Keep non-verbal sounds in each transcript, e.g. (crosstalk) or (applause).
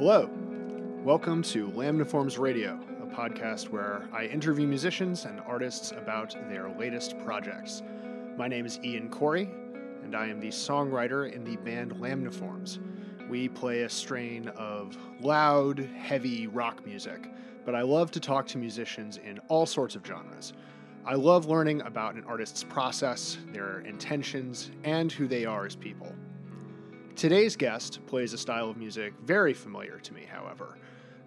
Hello. Welcome to Lamniforms Radio, a podcast where I interview musicians and artists about their latest projects. My name is Ian Corey, and I am the songwriter in the band Lamniforms. We play a strain of loud, heavy rock music, but I love to talk to musicians in all sorts of genres. I love learning about an artist's process, their intentions, and who they are as people. Today's guest plays a style of music very familiar to me, however.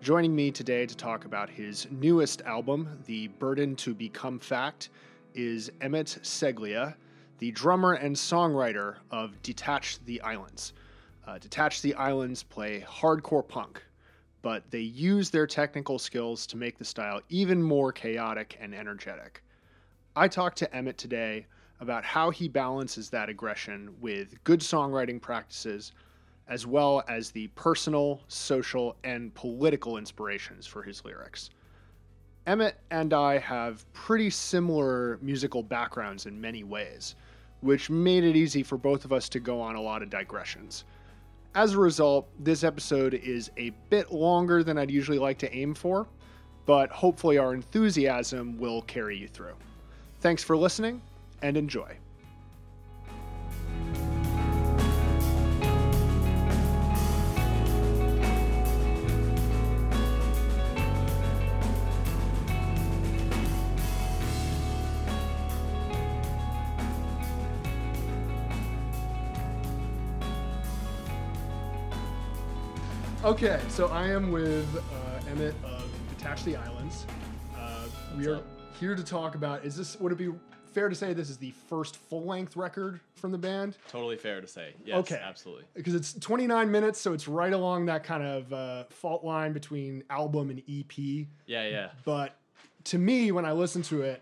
Joining me today to talk about his newest album, The Burden to Become Fact, is Emmett Seglia, the drummer and songwriter of Detach the Islands. Uh, Detach the Islands play hardcore punk, but they use their technical skills to make the style even more chaotic and energetic. I talked to Emmett today about how he balances that aggression with good songwriting practices, as well as the personal, social, and political inspirations for his lyrics. Emmett and I have pretty similar musical backgrounds in many ways, which made it easy for both of us to go on a lot of digressions. As a result, this episode is a bit longer than I'd usually like to aim for, but hopefully our enthusiasm will carry you through. Thanks for listening and enjoy. Okay, so I am with uh, Emmett of Detach the Islands. Uh, we are here to talk about. Is this would it be fair to say this is the first full length record from the band? Totally fair to say. Yes, Okay. absolutely. Because it's 29 minutes, so it's right along that kind of uh, fault line between album and EP. Yeah, yeah. But to me, when I listen to it,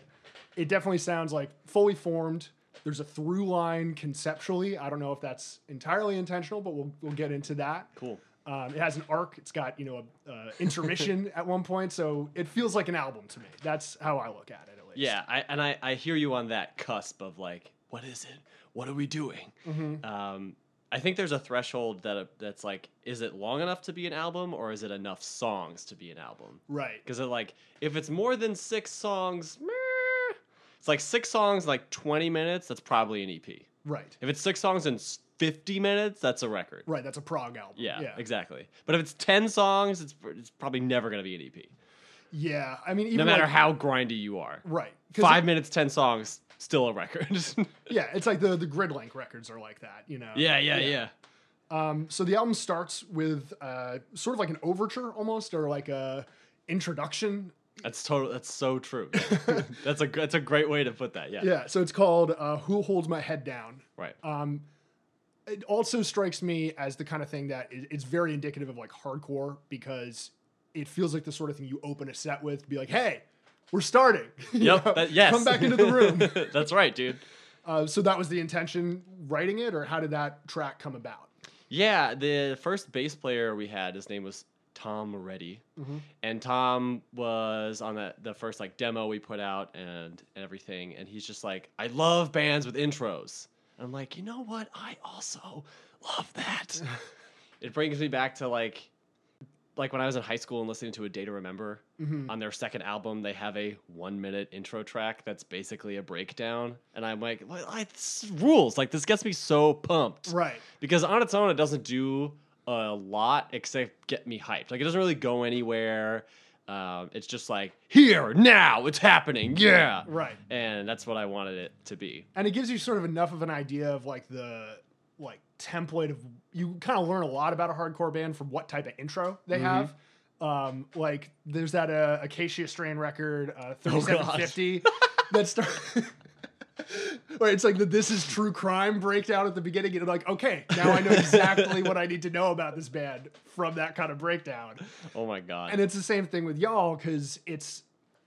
it definitely sounds like fully formed. There's a through line conceptually. I don't know if that's entirely intentional, but we'll we'll get into that. Cool. Um, it has an arc. It's got you know a uh, intermission (laughs) at one point, so it feels like an album to me. That's how I look at it, least. Yeah, I, and I, I hear you on that cusp of like, what is it? What are we doing? Mm-hmm. Um, I think there's a threshold that that's like, is it long enough to be an album, or is it enough songs to be an album? Right. Because like, if it's more than six songs, meh, it's like six songs, like 20 minutes. That's probably an EP. Right. If it's six songs in s- 50 minutes, that's a record. Right. That's a prog album. Yeah, Yeah. exactly. But if it's 10 songs, it's, it's probably never going to be an EP. Yeah. I mean, even No matter like- how grindy you are. right? Five it- minutes, 10 songs, still a record. (laughs) yeah. It's like the the Gridlink records are like that. You know. yeah, yeah, yeah. Um, so the album starts with uh, sort of like an overture almost, or like a introduction. That's total. That's so true. (laughs) that's a that's a great way to put that. Yeah. Yeah. So it's called uh, "Who Holds My Head Down." Right. Um, it also strikes me as the kind of thing that is, it's very indicative of like hardcore because it feels like the sort of thing you open a set with to be like, "Hey, we're starting." (laughs) Yep. know, that- yes. Come back into the room. (laughs) that's right, dude. uh, so that was the intention writing it, or how did that track come about? Yeah. The first bass player we had, his name was Tom Reddy, and Tom was on the the first like demo we put out and everything, and he's just like, I love bands with intros. And I'm like, you know what? I also love that. (laughs) it brings me back to like like when I was in high school and listening to a Day to Remember on their second album, they have a one minute intro track that's basically a breakdown, and I'm like, well, I, rules! Like this gets me so pumped, Right. Because on its own, it doesn't do a lot except get me hyped. Like it doesn't really go anywhere. Um, it's just like here now, it's happening, yeah, Right. and that's what I wanted it to be. and it gives you sort of enough of an idea of like the template of you kind of learn a lot about a hardcore band from what type of intro they Mm-hmm. have um like there's that uh, acacia strain record uh Oh, 3750 (laughs) that start (laughs) Where it's like the this is true crime breakdown at the beginning and I'm like okay now I know exactly what I need to know about this band from that kind of breakdown Oh my god! and it's the same thing with y'all because it's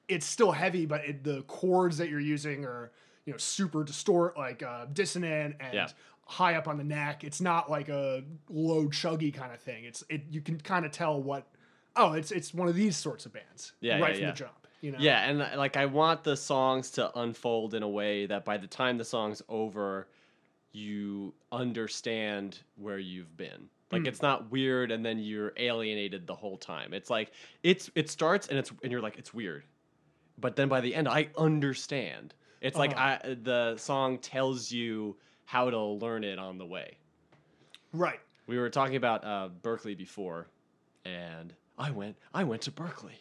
it's still heavy, but it, the chords that you're using are you know super distort, like uh, dissonant and Yeah. High up on the neck. It's not like a low chuggy kind of thing. It's it you can kind of tell what oh it's it's one of these sorts of bands Yeah, right yeah, from yeah. the jump. You know? Yeah, and uh, like I want the songs to unfold in a way that by the time the song's over, you understand where you've been. Like it's not weird and then you're alienated the whole time. It's like it's it starts and it's and you're like it's weird. But then by the end I understand. It's like Uh-huh. I the song tells you how to learn it on the way. Right. We were talking about uh, Berklee before and I went I went to Berklee.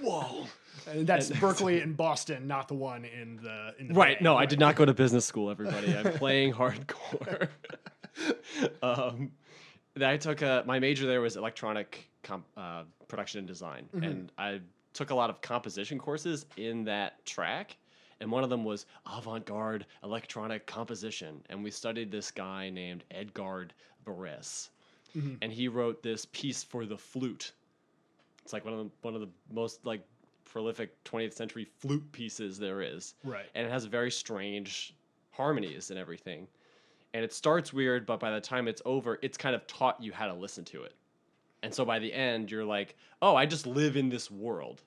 Whoa. (laughs) And that's And- (laughs) Berklee in Boston, not the one in the in the Right. Bay. No, I did not go to business school, everybody. I'm playing hardcore. (laughs) um, I took a, my major there was electronic comp, uh, production and design. Mm-hmm. And I took a lot of composition courses in that track. And one of them was avant garde electronic composition. And we studied this guy named Edgard Varèse. Mm-hmm. And he wrote this piece for the flute. It's like one of the, one of the most like prolific 20th century flute pieces there is Right. and it has very strange harmonies and everything. And it starts weird, but by the time it's over, it's kind of taught you how to listen to it. And so by the end, you're like, "Oh, I just live in this world."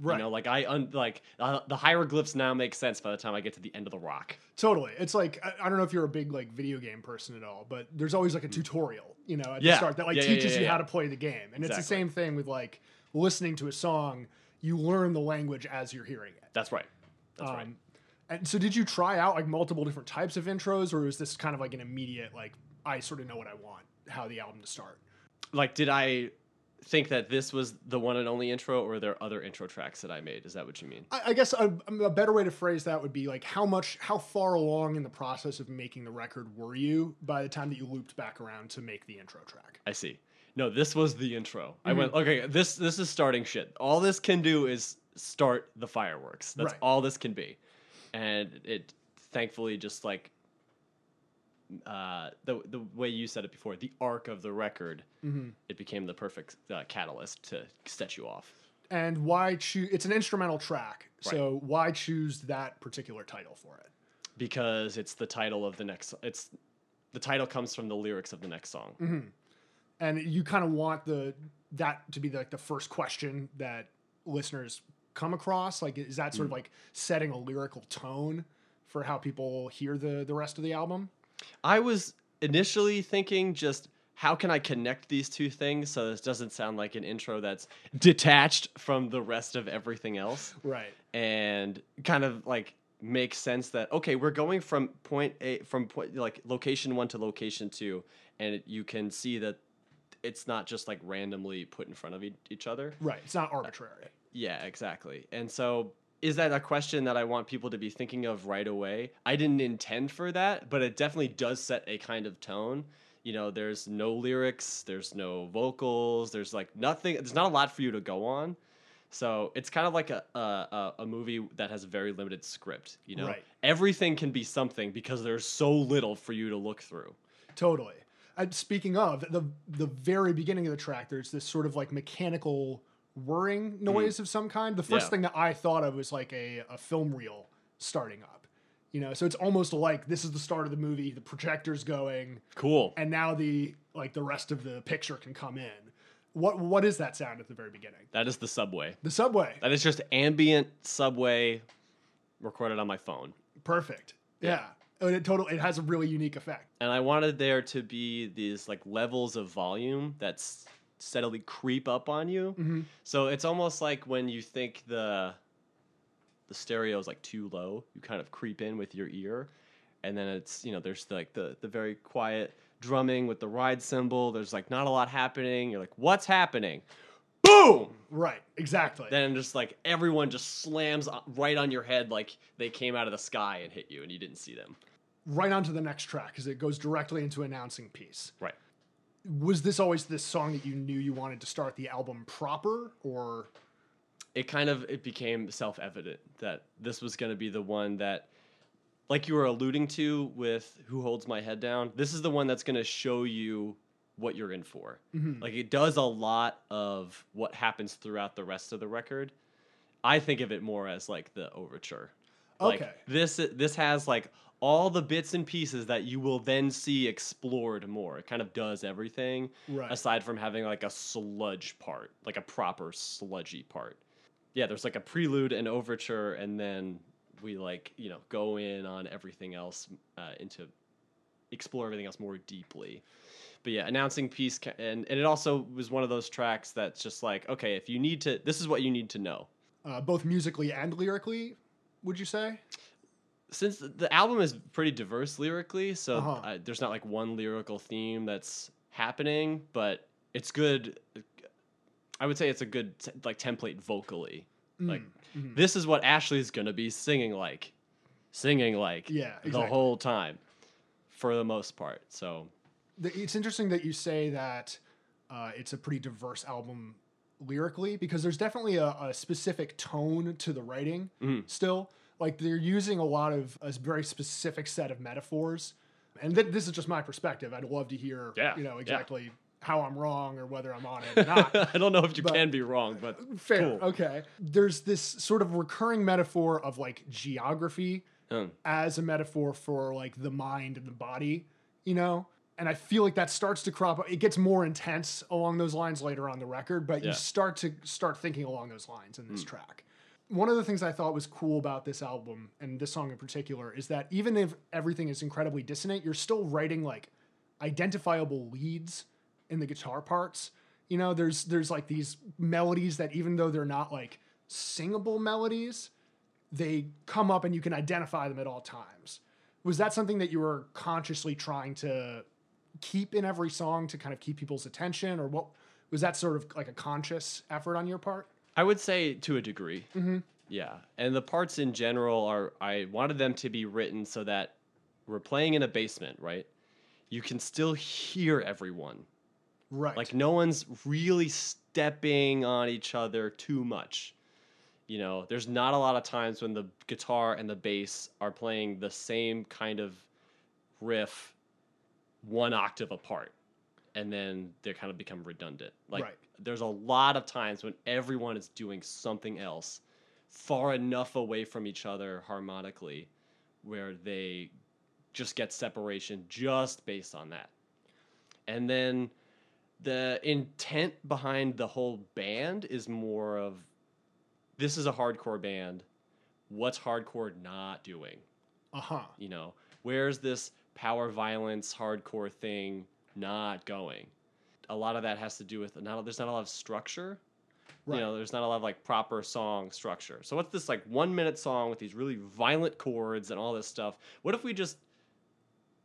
Right. You know, like I un- like uh, the hieroglyphs now make sense by the time I get to the end of the rock. Totally. It's like I, I don't know if you're a big like video game person at all, but there's always like a tutorial, you know, at Mm. Yeah. the start that like Yeah, teaches yeah, you how to play the game. And it's the same thing with like listening to a song, you learn the language as you're hearing it. That's right. That's right. Um, And so did you try out like multiple different types of intros or was this kind of like an immediate like I sort of know what I want, how the album to start? Like, did I think that this was the one and only intro, or are there other intro tracks that I made? Is that what you mean? I, I guess a, a better way to phrase that would be like how much, how far along in the process of making the record were you by the time that you looped back around to make the intro track? I see. No, this was the intro. I Mm-hmm. went, okay, this this is starting shit. All this can do is start the fireworks. That's Right. all this can be. And it thankfully just like uh, the the way you said it before, the arc of the record, Mm-hmm. it became the perfect uh, catalyst to set you off. And why choose? It's an instrumental track, so why choose that particular title for it? Because it's the title of the next. It's the title comes from the lyrics of the next song. Mm-hmm. And you kind of want the that to be like the first question that listeners come across. Like, is that Mm. sort of like setting a lyrical tone for how people hear the the rest of the album? I was initially thinking just how can I connect these two things so this doesn't sound like an intro that's detached from the rest of everything else Right. and kind of like make sense that okay we're going from point A from point like location 1 to location 2 and you can see that it's not just like randomly put in front of e- each other. Right. It's not arbitrary. Yeah, exactly. And so is that a question that I want people to be thinking of right away? I didn't intend for that, but it definitely does set a kind of tone. You know, there's no lyrics, there's no vocals, there's like nothing, there's not a lot for you to go on. So it's kind of like a, a, a- movie that has a very limited script. You know, Right. everything can be something because there's so little for you to look through. Totally. And speaking of the the very beginning of the track, there's this sort of like mechanical whirring noise of some kind. The first Mm-hmm. Yeah. thing that I thought of was like a, a film reel starting up. You know, so it's almost like this is the start of the movie, the projector's going, Cool. and now the like the rest of the picture can come in. What what is that sound at the very beginning? That is the subway. The subway. That is just ambient subway recorded on my phone. Perfect. Yeah. And it total it has a really unique effect. and I wanted there to be these like levels of volume that s- steadily creep up on you. Mm-hmm. So it's almost like when you think the the stereo is like too low, you kind of creep in with your ear, and then it's you know there's like the the very quiet drumming with the ride cymbal. There's like not a lot happening. You're like, what's happening? Boom! Right. Exactly. Then just like everyone just slams right on your head like they came out of the sky and hit you and you didn't see them. right onto the next track because it goes directly into announcing peace. Right. Was this always this song that you knew you wanted to start the album proper or? It kind of it became self-evident that this was going to be the one that like you were alluding to with who holds my head down this is the one that's going to show you what you're in for. Mm-hmm. Like it does a lot of what happens throughout the rest of the record. I think of it more as like the overture. Like Okay. this this has like all the bits and pieces that you will then see explored more it kind of does everything Right. aside from having like a sludge part like a proper sludgy part yeah there's like a prelude and overture and then we like you know go in on everything else uh, into explore everything else more deeply. But yeah, announcing peace, ca- and and it also was one of those tracks that's just like, okay, if you need to, this is what you need to know. Uh, both musically and lyrically, would you say? Since the- album is pretty diverse lyrically, so Uh-huh. uh, there's not like one lyrical theme that's happening, but it's good. I would say it's a good t- like template vocally. Like mhm. this is what Ashley's gonna be singing like, singing like Yeah, the whole time, for the most part. So The- It's interesting that you say that uh, it's a pretty diverse album lyrically because there's definitely a, a specific tone to the writing Mhm. still. Like they're using a lot of a very specific set of metaphors. And th- this is just my perspective. I'd love to hear, Yeah, you know, yeah. exactly how I'm wrong or whether I'm on it or not. (laughs) I don't know if you But- can be wrong, but Fair. Cool. Okay. There's this sort of recurring metaphor of like geography as a metaphor for like the mind and the body, you know? And I feel like that starts to crop up. It gets more intense along those lines later on the record, but Yeah. you start to start thinking along those lines in this hmm. track. One of the things I thought was cool about this album and this song in particular is that even if everything is incredibly dissonant, you're still writing like identifiable leads in the guitar parts. You know, there's there's like these melodies that even though they're not like singable melodies, they come up and you can identify them at all times. Was that something that you were consciously trying to keep in every song to kind of keep people's attention, or what was that sort of like a conscious effort on your part? I would say to a degree. Mm-hmm. Yeah, and the parts in general are I wanted them to be written so that we're playing in a basement, right? You can still hear everyone. Right. Like no one's really stepping on each other too much. You know, there's not a lot of times when the guitar and the bass are playing the same kind of riff one octave apart and then they kind of become redundant. Like Right. there's a lot of times when everyone is doing something else far enough away from each other harmonically where they just get separation just based on that. And then the intent behind the whole band is more of this is a hardcore band. What's hardcore not doing? uh huh. You know, where's this power violence hardcore thing not going? A lot of that has to do with not there's not a lot of structure. Right. You know, there's not a lot of like proper song structure. So what's this like one minute song with these really violent chords and all this stuff? What if we just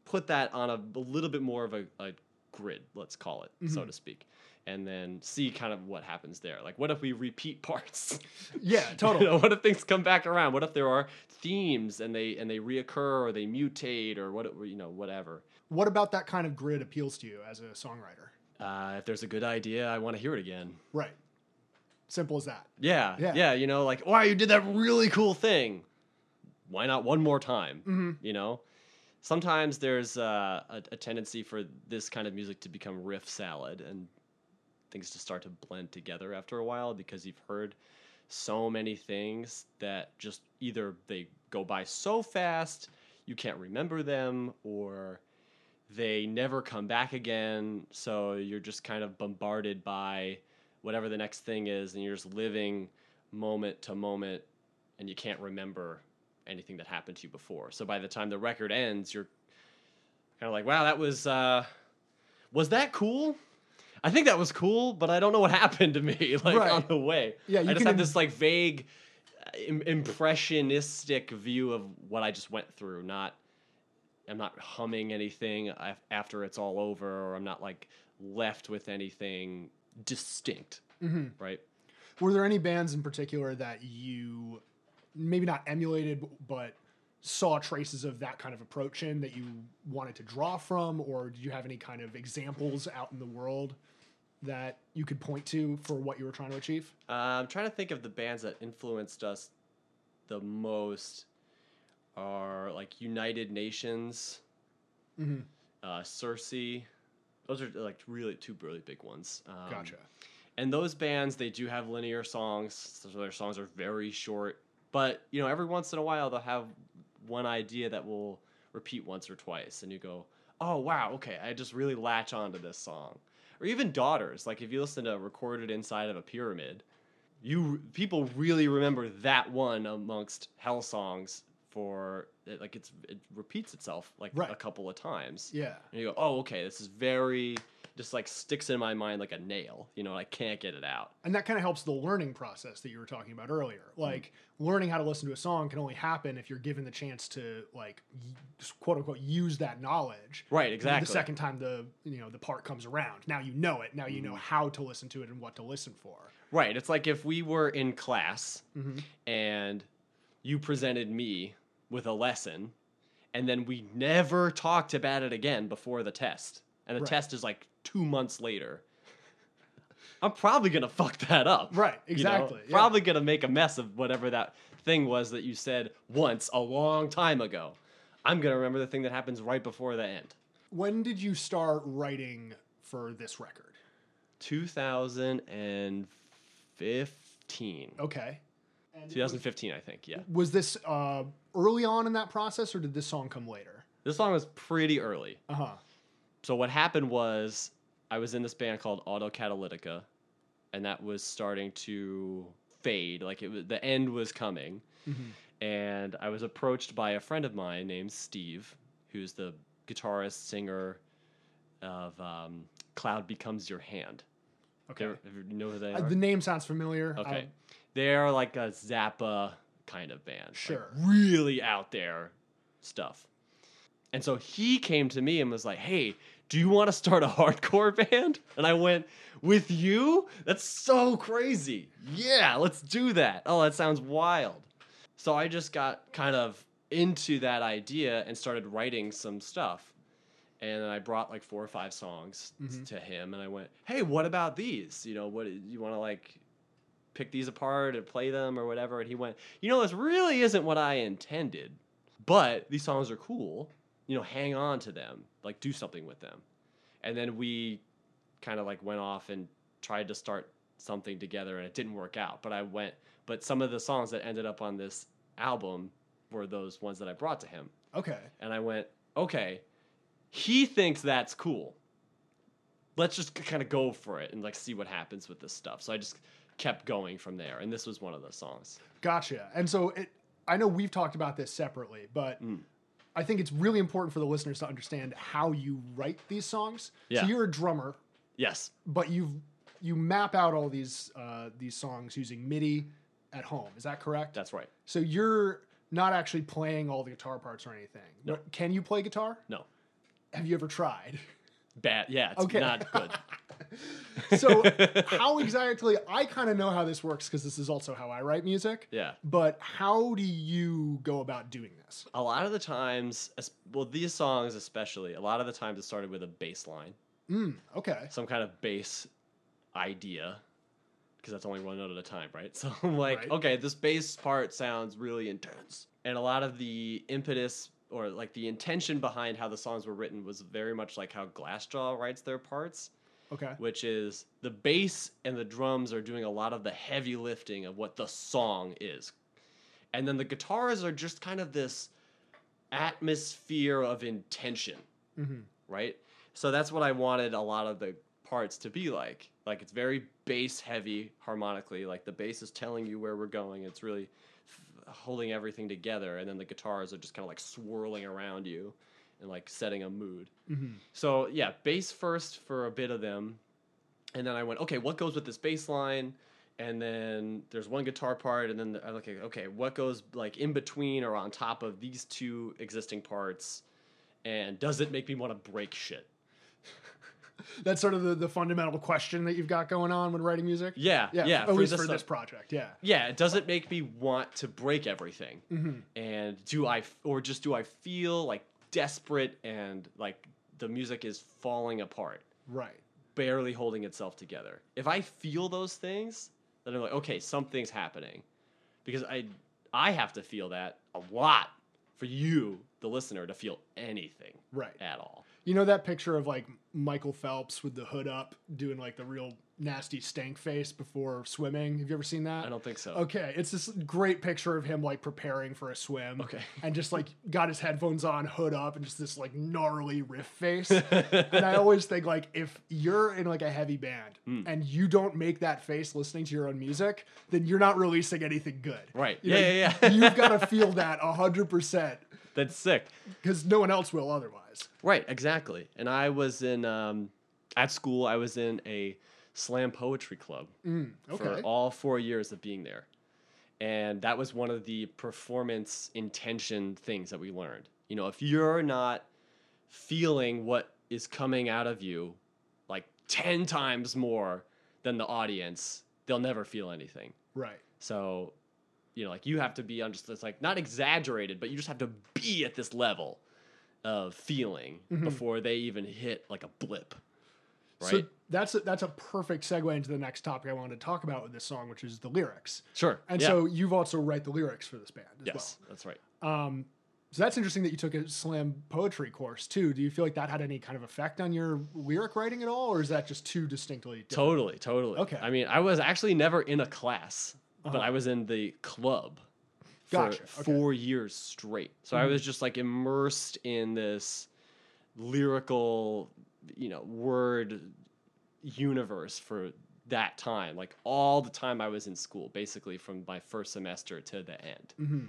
put that on a, a little bit more of a, a grid, let's call it, so Mhm. to speak, and then see kind of what happens there. Like, what if we repeat (laughs) parts? Yeah, (laughs) You totally. know, what if things come back around? What if there are themes and they and they reoccur or they mutate or what you know whatever. What about that kind of grid appeals to you as a songwriter? Uh, if there's a good idea, I want to hear it again. Right. Simple as that. Yeah, Yeah. yeah, You know, like wow, you did that really cool thing. Why not one more time? Mm-hmm. You know, sometimes there's uh, a, a tendency for this kind of music to become riff salad and things to start to blend together after a while because you've heard so many things that just either they go by so fast you can't remember them or they never come back again so you're just kind of bombarded by whatever the next thing is and you're just living moment to moment and you can't remember anything that happened to you before. So by the time the record ends you're kind of like wow that was uh was that cool? I think that was cool but i don't know what (laughs) happened to me (laughs) like Right. on the way. Yeah, i just have im- this like vague uh, Im- impressionistic view of what i just went through not i'm not humming anything after it's all over or i'm not like left with anything distinct Mm-hmm. right Were there any bands in particular that you maybe not emulated, but saw traces of that kind of approach in that you wanted to draw from, or did you have any kind of examples out in the world that you could point to for what you were trying to achieve? Uh, I'm trying to think of the bands that influenced us the most are like United Nations, Mm-hmm. uh, Cersei. Those are like really two really big ones. Um, Gotcha. And those bands, they do have linear songs, so their songs are very short. But you know, every once in a while, they'll have one idea that will repeat once or twice, and you go, "Oh wow, okay, I just really latch onto this song." Or even Daughters, like if you listen to "Recorded Inside of a Pyramid," you people really remember that one amongst Hell songs for it, like it's it repeats itself like Right. a couple of times. Yeah. And you go, oh, okay, this is very just like sticks in my mind like a nail. You know, I can't get it out. And that kind of helps the learning process that you were talking about earlier. Like learning how to listen to a song can only happen if you're given the chance to like quote unquote use that knowledge. Right, exactly. The second time the you know the part comes around, now you know it. Now you know how to listen to it and what to listen for. Right. It's like if we were in class Mm-hmm. and you presented me with a lesson and then we never talked about it again before the test. And the Right. test is like two months later. I'm probably gonna fuck that up. Right, you know? exactly, yeah. Probably gonna make a mess of whatever that thing was that you said once a long time ago. I'm gonna remember the thing that happens right before the end. When did you start writing for this record? 2015. Okay. 2015, I think. Yeah. Was this uh, early on in that process, or did this song come later? This song was pretty early. Uh huh. So what happened was I was in this band called Auto Catalytica, and that was starting to fade. Like it was, the end was coming, and I was approached by a friend of mine named Steve, who's the guitarist singer of um, Cloud Becomes Your Hand. Okay. You know who they Uh, the name sounds familiar. Okay. They're like a Zappa kind of band. like Sure. really out there stuff. And so he came to me and was like, hey, do you want to start a hardcore (laughs) band? And I went, with you? That's so crazy. Yeah, let's do that. Oh, that sounds wild. So I just got kind of into that idea and started writing some stuff. And I brought like four or five songs Mhm. to him and I went, hey, what about these? You know, what you want to like pick these apart and play them or whatever. And he went, you know, this really isn't what I intended, but these songs are cool. You know, hang on to them, like do something with them. And then we kind of like went off and tried to start something together and it didn't work out. But I went, but some of the songs that ended up on this album were those ones that I brought to him. okay. And I went, okay, he thinks that's cool. Let's just kind of go for it and like see what happens with this stuff. So I just kept going from there. And this was one of the songs. Gotcha. And so it, I know we've talked about this separately, but Mm. I think it's really important for the listeners to understand how you write these songs. Yeah. So you're a drummer, Yes. but you you map out all these uh, these songs using MIDI at home. Is that correct? That's right. so you're not actually playing all the guitar parts or anything. No. Can you play guitar? No. Have you ever tried? Bad. Yeah. It's Okay. not good. (laughs) So how exactly? I kind of know how this works because this is also how I write music. yeah. But how do you go about doing this? A lot of the times, well, these songs especially, a lot of the times it started with a bass line, Mm, okay. some kind of bass idea, because that's only one note at a time, right? (laughs) So I'm like, Right. okay, this bass part sounds really intense. And a lot of the impetus or like the intention behind how the songs were written was very much like how Glassjaw writes their parts, Okay. which is the bass and the drums are doing a lot of the heavy lifting of what the song is. And then the guitars are just kind of this atmosphere of intention hmm right? So that's what I wanted a lot of the parts to be like. Like it's very bass heavy harmonically. Like the bass is telling you where we're going. It's really f- holding everything together, and then the guitars are just kind of like swirling around you and like setting a mood. hmm So yeah, bass first for a bit of them, and then I went, okay, what goes with this bass line? And then there's one guitar part, and then the, I look at okay, what goes like in between or on top of these two existing parts, and does it make me want to break shit? (laughs) That's sort of the, the fundamental question that you've got going on when writing music. Yeah, Yeah. yeah. At for least this for this project. Yeah. Yeah, does it make me want to break everything? hmm And do I, or just do I feel like desperate and like the music is falling apart? Right. barely holding itself together. If I feel those things, then I'm like, okay, something's happening. Because I I have to feel that a lot for you, the listener, to feel anything Right. at all. You know that picture of like Michael Phelps with the hood up doing like the real nasty stank face before swimming? Have you ever seen that? I don't think so. Okay, it's this great picture of him like preparing for a swim. Okay. (laughs) And just like got his headphones on, hood up, and just this like gnarly riff face. (laughs) and I always think like if you're in like a heavy band Hmm. and you don't make that face listening to your own music, then you're not releasing anything good. Right. You Yeah, know, yeah, yeah. you've got to (laughs) feel that hundred percent That's sick. because no one else will otherwise. Right, exactly. And I was in um, at school. I was in a slam poetry club Mm, for all four years of being there, and that was one of the performance intention things that we learned. You know, if you're not feeling what is coming out of you, like ten times more than the audience, they'll never feel anything. Right. So, you know, like you have to be on just it's like not exaggerated, but you just have to be at this level of feeling before they even hit like a blip. Right? So that's a, that's a perfect segue into the next topic I wanted to talk about with this song, which is the lyrics. sure. And yeah. so you've also write the lyrics for this band as yes, that's right. Um, so that's interesting that you took a slam poetry course too. Do you feel like that had any kind of effect on your lyric writing at all, or is that just too distinctly different? Totally, totally. Okay. I mean, I was actually never in a class, but Uh-huh. I was in the club for Gotcha, okay. Mm-hmm. four years straight. So I was just like immersed in this lyrical, you know, word universe for that time. Like all the time I was in school, basically from my first semester to the end. Mhm.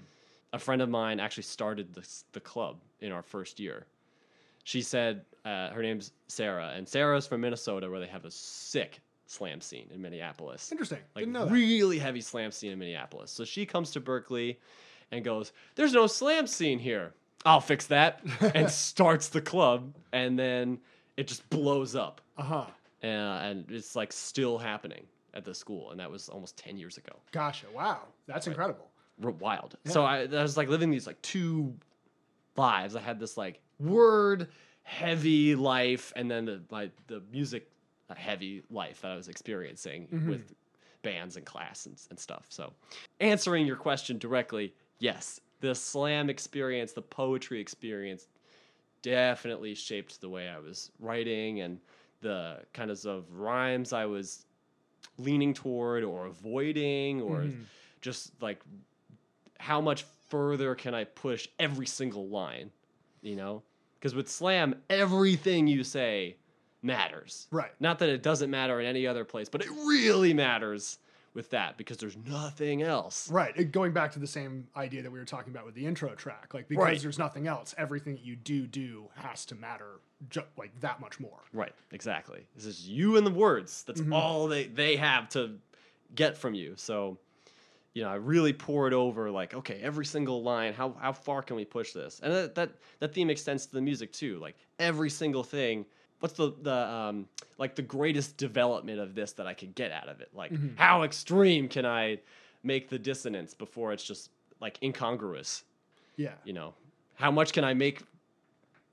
A friend of mine actually started this, the club in our first year. She said uh, her name's Sarah, and Sarah's from Minnesota, where they have a sick slam scene in Minneapolis Interesting. like Didn't know that. really heavy slam scene in Minneapolis. So she comes to Berklee and goes, "There's no slam scene here. I'll fix that," (laughs) and starts the club, and then it just blows up, Uh huh. Uh, and it's like still happening at the school, and that was almost ten years ago. Gosh, Wow. That's incredible. R- wild. So I, I was like living these like two lives. I had this like word heavy life, and then the like the music uh, heavy life that I was experiencing with bands and class and, and stuff. So, answering your question directly, yes, the slam experience, the poetry experience, definitely shaped the way I was writing and the kinds of rhymes I was leaning toward or avoiding or mm-hmm. just like how much further can I push every single line, you know? Because with slam, everything you say matters. Right. Not that it doesn't matter in any other place, but it really matters with that because there's nothing else. Right. Going back to the same idea that we were talking about with the intro track, like because Right. there's nothing else, everything that you do do has to matter ju- like that much more. Right, exactly. This is you and the words. That's mm-hmm. all they, they have to get from you. So, you know, I really poured over like, okay, every single line, how how far can we push this? And that that, that theme extends to the music too. Like every single thing. What's the the um like the greatest development of this that I could get out of it? Like how extreme can I make the dissonance before it's just like incongruous? Yeah. you know how much can i make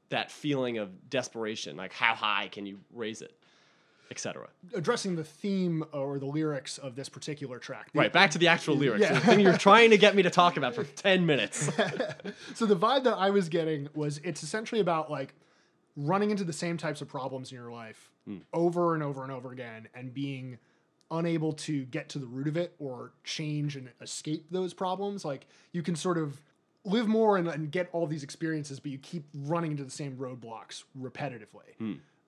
that feeling of desperation like how high can you raise it etc Addressing the theme or the lyrics of this particular track. the- right back to the actual lyrics Yeah. the thing you're trying to get me to talk about for 10 minutes (laughs) so the vibe that I was getting was it's essentially about like running into the same types of problems in your life over and over and over again and being unable to get to the root of it or change and escape those problems. Like you can sort of live more and, and get all these experiences, but you keep running into the same roadblocks repetitively.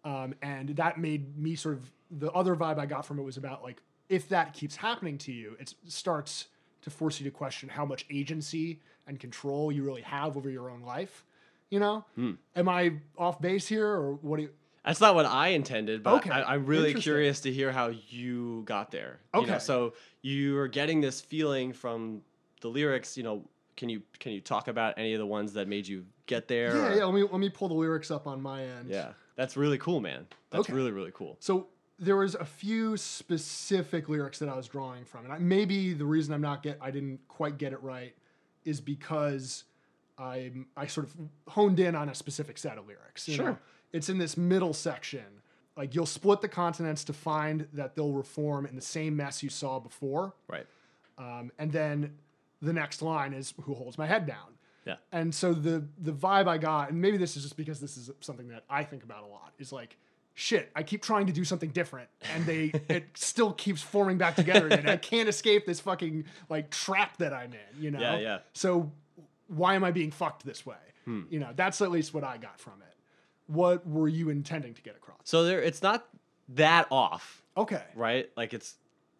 Um, and that made me sort of the other vibe I got from it was about like if that keeps happening to you, it starts to force you to question how much agency and control you really have over your own life. You know, hmm. am I off base here, or what do you? that's not what i intended but Okay, I, i'm really curious to hear how you got there You know, Okay. so you're getting this feeling from the lyrics you know can you can you talk about any of the ones that made you get there Yeah, or- yeah. Let me let me pull the lyrics up on my end. yeah that's really cool man that's Okay. really really cool So there was a few specific lyrics that I was drawing from, and I, maybe the reason I'm not get I didn't quite get it right is because I I sort of honed in on a specific set of lyrics. Sure. know? it's in this middle section. Like you'll split the continents to find that they'll reform in the same mess you saw before, right um, and then the next line is "Who holds my head down." Yeah. And so the the vibe I got, and maybe this is just because this is something that I think about a lot, is like, shit, I keep trying to do something different, and they (laughs) it still keeps forming back together again. I can't escape this fucking like trap that I'm in, you know? Yeah, yeah. So why am I being fucked this way? Hmm. You know, that's at least what I got from it. What were you intending to get across? So there, it's not that off, Okay. right? Like it's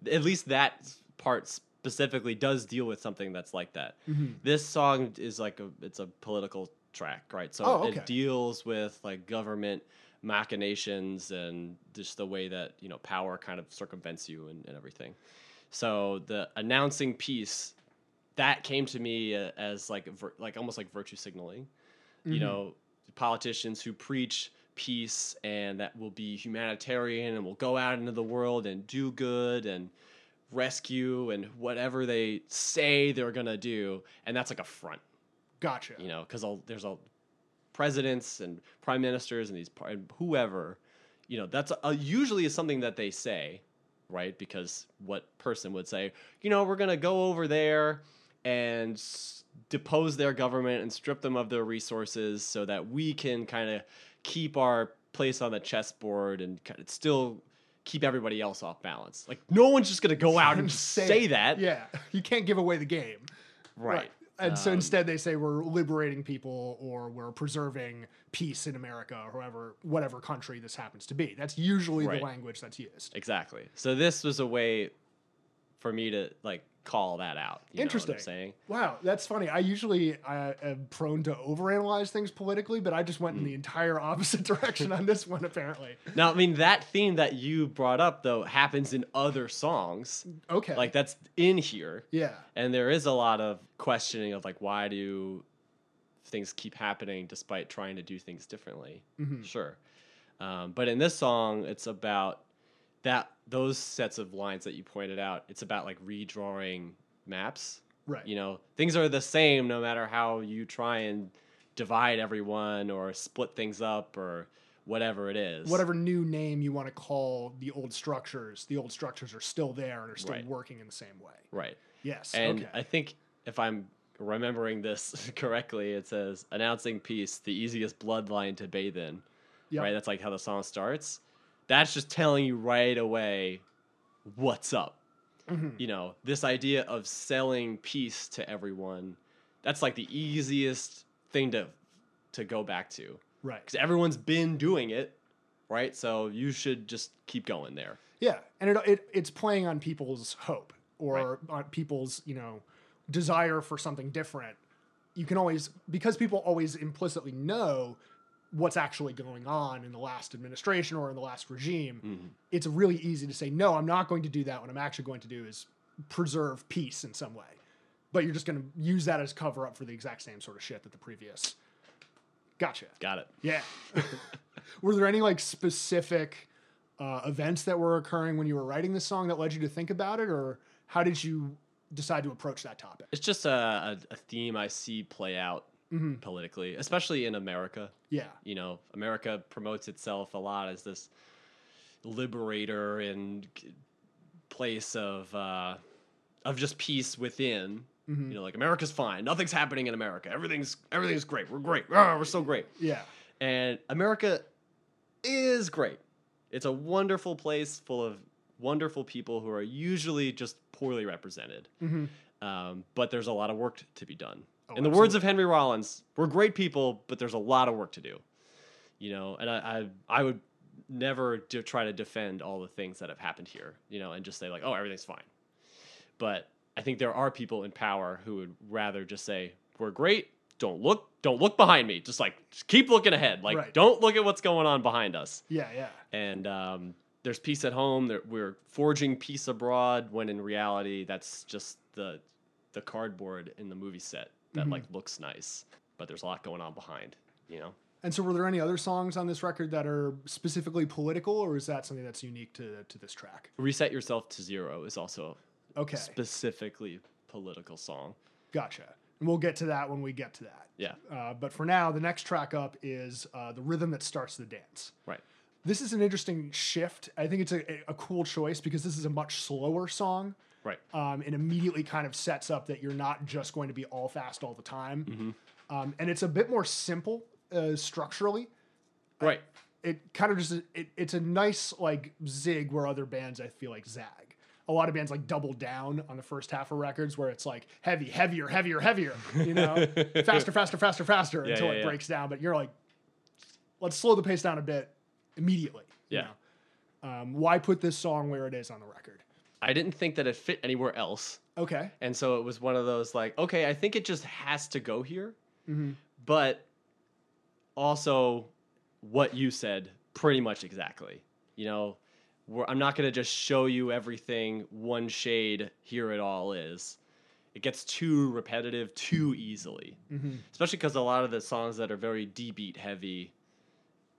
at least that part specifically does deal with something that's like that. Mm-hmm. This song is like a it's a political track, right? So Oh, okay. it deals with like government machinations and just the way that you know power kind of circumvents you and, and everything. So the announcing peace that came to me uh, as like like almost like virtue signaling. Mm-hmm. You know, politicians who preach peace and that will be humanitarian and will go out into the world and do good and rescue and whatever they say they're gonna do, and that's like a front, Gotcha. you know, because there's all presidents and prime ministers and these and whoever, you know, that's a, usually is something that they say, right? Because what person would say, you know, we're gonna go over there and depose their government and strip them of their resources so that we can kind of keep our place on the chessboard and kind of still keep everybody else off balance. Like no one's just gonna go out and (laughs) say, it. that, Yeah. (laughs) You can't give away the game. right? And so Um, instead they say we're liberating people or we're preserving peace in America or whoever whatever country this happens to be. That's usually Right. the language that's used. Exactly. So this was a way for me to like call that out. Interesting. I'm saying? Wow, that's funny. I usually uh, am prone to overanalyze things politically, but I just went in Hmm. the entire (laughs) opposite direction on this one apparently. Now, I mean, that theme that you brought up though happens in other songs. Okay. Like that's in here, yeah. and there is a lot of questioning of like why do things keep happening despite trying to do things differently. Mhm. Sure, um, but in this song, it's about that those sets of lines that you pointed out. It's about like redrawing maps. Right. you know things are the same no matter how you try and divide everyone or split things up or whatever it is Whatever new name you want to call the old structures, the old structures are still there and are still Right. working in the same way. right Yes. and okay. i think if i'm remembering this (laughs) correctly it says announcing peace the easiest bloodline to bathe in Yep. right that's like how the song starts that's just telling you right away what's up Mhm. you know this idea of selling peace to everyone that's like the easiest thing to to go back to Right. because everyone's been doing it, right? So you should just keep going there. Yeah, and it, it it's playing on people's hope or on people's you know desire for something different. You can always because people always implicitly know what's actually going on in the last administration or in the last regime. It's really easy to say no. I'm not going to do that. What I'm actually going to do is preserve peace in some way. But you're just going to use that as cover up for the exact same sort of shit that the previous. Gotcha. Got it. Yeah. (laughs) were there any like specific uh, events that were occurring when you were writing this song that led you to think about it, or how did you decide to approach that topic? It's just a, a, a theme I see play out Mm-hmm. politically, especially in America. Yeah. You know, America promotes itself a lot as this liberator and place of uh, of just peace within. Mm-hmm. You know, like America's fine, nothing's happening in America. Everything's everything's great. We're great. Ah, we're so great. Yeah. And America is great. It's a wonderful place full of wonderful people who are usually just poorly represented. Mm-hmm. Um, but there's a lot of work to be done. Oh, In the words of Henry Rollins, we're great people, but there's a lot of work to do. You know, and I I, I would never do, try to defend all the things that have happened here. You know, and just say like, oh, everything's fine. But I think there are people in power who would rather just say, we're great. Don't look. Don't look behind me. Just like just keep looking ahead. Like Right. don't look at what's going on behind us Yeah. Yeah. and um, there's peace at home. There, we're forging peace abroad. When in reality, that's just the the cardboard in the movie set that Mhm. like looks nice, but there's a lot going on behind. You know, And so, were there any other songs on this record that are specifically political, or is that something that's unique to to this track? reset yourself to zero is also Okay. specifically political song. Gotcha. And we'll get to that when we get to that. Yeah, Uh, but for now, the next track up is uh, the rhythm that starts the dance. right. This is an interesting shift. I think it's a, a cool choice because this is a much slower song. Right. Um, and immediately kind of sets up that you're not just going to be all fast all the time. um, and it's a bit more simple uh, structurally. Right. It kind of just it, it's a nice like zig where other bands I feel like zag. A lot of bands like double down on the first half of records where it's like heavy, heavier, heavier, heavier. You know, (laughs) faster, faster, faster, faster Yeah, until yeah, it yeah. breaks down. But you're like, let's slow the pace down a bit immediately. you Yeah. know? Um, why put this song where it is on the record? I didn't think that it fit anywhere else. Okay. And so it was one of those like, okay, I think it just has to go here. Mhm. But also, what you said pretty much exactly. You know, we're, I'm not going to just show you everything one shade, here it all is. It gets too repetitive too easily, Mhm. especially because a lot of the songs that are very D beat heavy,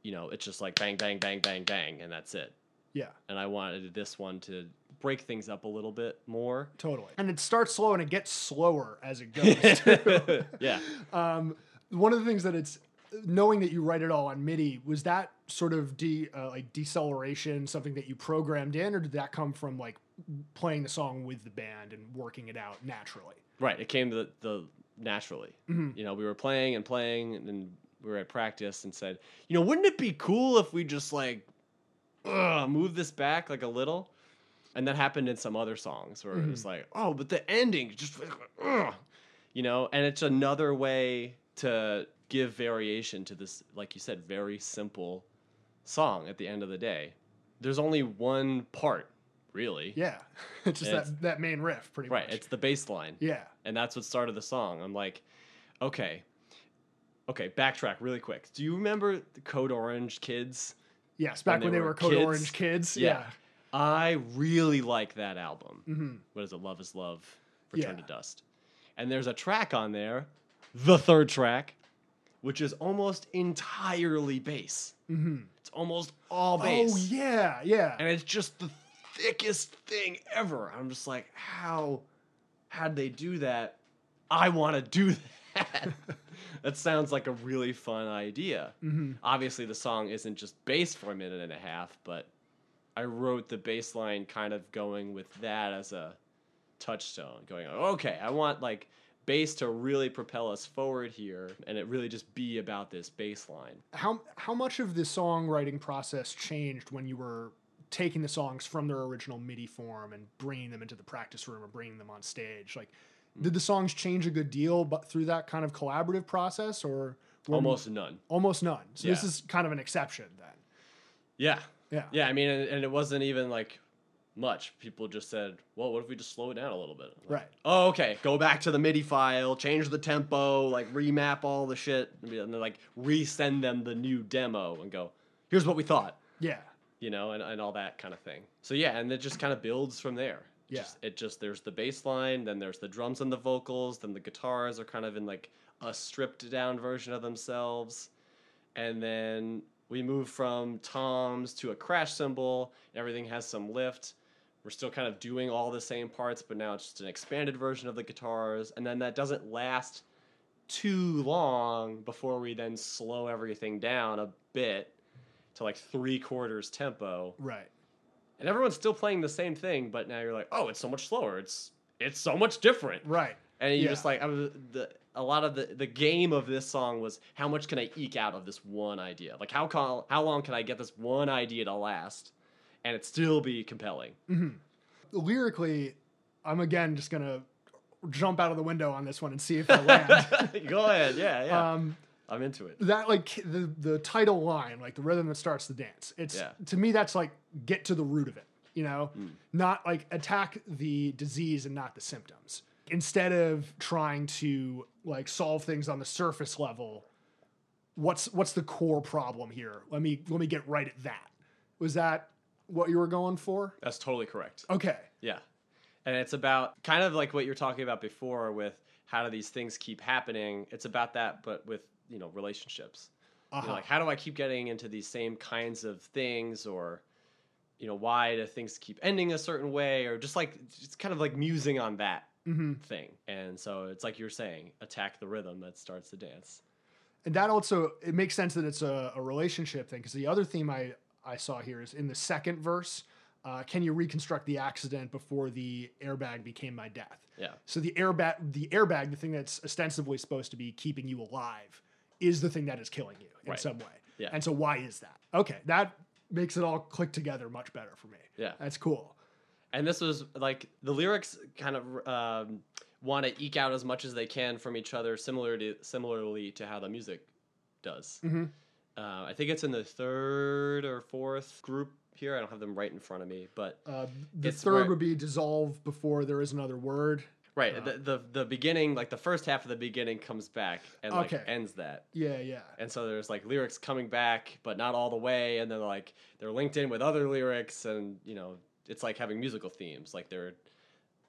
you know, it's just like bang, bang, bang, bang, bang, and that's it. Yeah. And I wanted this one to break things up a little bit more. Totally. And it starts slow and it gets slower as it goes. (laughs) (laughs) yeah. um, one of the things that it's knowing that you write it all on MIDI was that sort of de uh, like deceleration something that you programmed in, or did that come from like playing the song with the band and working it out naturally? Right. It came the, the naturally. You know, we were playing and playing, and then we were at practice and said, you know, wouldn't it be cool if we just like ugh, move this back like a little? And that happened in some other songs where it was mm-hmm. like, oh, but the ending just, ugh, you know, and it's another way to give variation to this, like you said, very simple song at the end of the day. There's only one part, really. Yeah, (laughs) it's just It's- that that main riff, pretty Right. much. Right. It's the bass line. yeah. and that's what started the song. I'm like, okay, okay, backtrack really quick. Do you remember the Code Orange kids? Yes, back they when they were Code kids? Orange kids. Yeah. Yeah. I really like that album. hmm What is it? Love is Love, Return Yeah. to Dust. And there's a track on there, the third track, which is almost entirely bass. hmm It's almost all bass. Oh yeah, yeah. and it's just the thickest thing ever. I'm just like, how, how'd they do that? I want to do (laughs) that. That sounds like a really fun idea. hmm Obviously, the song isn't just bass for a minute and a half, but I wrote the bass line kind of going with that as a touchstone, going, okay, I want like bass to really propel us forward here, and it really just be about this bass line. How how much of the songwriting process changed when you were taking the songs from their original MIDI form and bringing them into the practice room or bringing them on stage? Like, did the songs change a good deal, but through that kind of collaborative process, or Almost none. almost none? So this is kind of an exception then. Yeah. Yeah. Yeah, I mean, and, and it wasn't even like much. People just said, "Well, what if we just slow it down a little bit?" Like, Right. Oh, okay. Go back to the MIDI file, change the tempo, like remap all the shit, and then like resend them the new demo and go, "Here's what we thought," Yeah. you know, and, and all that kind of thing. So yeah, and it just kind of builds from there. Yeah. Just, it just there's the bass line, then there's the drums and the vocals, then the guitars are kind of in like a stripped down version of themselves, and then we move from toms to a crash cymbal. Everything has some lift. We're still kind of doing all the same parts, but now it's just an expanded version of the guitars, and then that doesn't last too long before we then slow everything down a bit to like three quarters tempo Right. And everyone's still playing the same thing, but now you're like, oh, it's so much slower. It's it's so much different. Right. And you Yeah. just like I was the a lot of the the game of this song was how much can I eke out of this one idea? Like how con- how long can I get this one idea to last and it still be compelling? Lyrically, I'm again just gonna jump out of the window on this one and see if I land. (laughs) Go ahead. Yeah, yeah. um, I'm into it. that like the the title line, like the rhythm that starts the dance. It's Yeah. to me that's like get to the root of it. You know, Hmm. not like attack the disease and not the symptoms. Instead of trying to like solve things on the surface level, what's what's the core problem here? Let me let me get right at that. Was that what you were going for? That's totally correct. Okay. Yeah. And it's about kind of like what you're talking about before with how do these things keep happening. It's about that, but with, you know, relationships. You know, Uh-huh. like, how do I keep getting into these same kinds of things or, you know, why do things keep ending a certain way or just like, it's kind of like musing on that hmm thing. And so it's like you're saying, attack the rhythm that starts the dance. And that also it makes sense that it's a, a relationship thing because the other theme I I saw here is in the second verse. uh, can you reconstruct the accident before the airbag became my death? Yeah. So the airbag, the airbag, the thing that's ostensibly supposed to be keeping you alive, is the thing that is killing you in Right. some way. Yeah. And so why is that? Okay, that makes it all click together much better for me. Yeah. That's cool. And this was like the lyrics kind of um, want to eke out as much as they can from each other, similar to similarly to how the music does. Mhm. Uh, I think it's in the third or fourth group here. I don't have them right in front of me, but Uh, the third where- would be dissolve before there is another word. Right Uh, the, the the beginning, like the first half of the beginning, comes back and like Okay. ends that. Yeah, yeah. And so there's like lyrics coming back, but not all the way, and they're like they're linked in with other lyrics, and you know it's like having musical themes. Like they're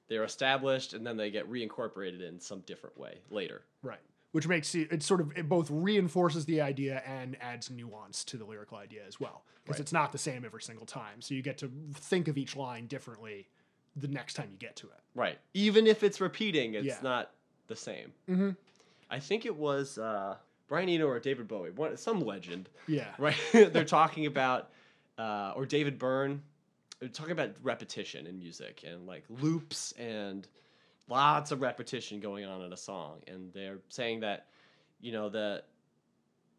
they're established, and then they get reincorporated in some different way later. Right. Which makes it, it sort of, it both reinforces the idea and adds nuance to the lyrical idea as well. Because Right. it's not the same every single time. So you get to think of each line differently the next time you get to it. Right. Even if it's repeating, it's Yeah. not the same. Mm-hmm. I think it was uh, Brian Eno or David Bowie, one, some legend, Yeah. (laughs) right? (laughs) They're talking about, uh, or David Byrne, they're talking about repetition in music and like loops and lots of repetition going on in a song. And they're saying that, you know, that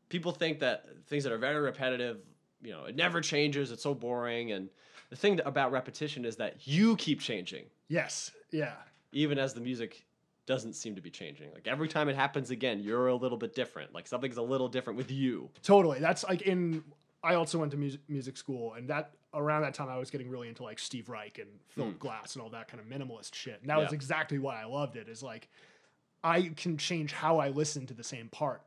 people think that things that are very repetitive, you know, it never changes, it's so boring. And the thing about repetition is that you keep changing Yes. Yeah. even as the music doesn't seem to be changing. Like every time it happens again, you're a little bit different. Like something's a little different with you. Totally. That's like in, I also went to music, music school and that, around that time I was getting really into like Steve Reich and Philip hmm. Glass and all that kind of minimalist shit. And that was exactly why I loved it is like, I can change how I listen to the same part.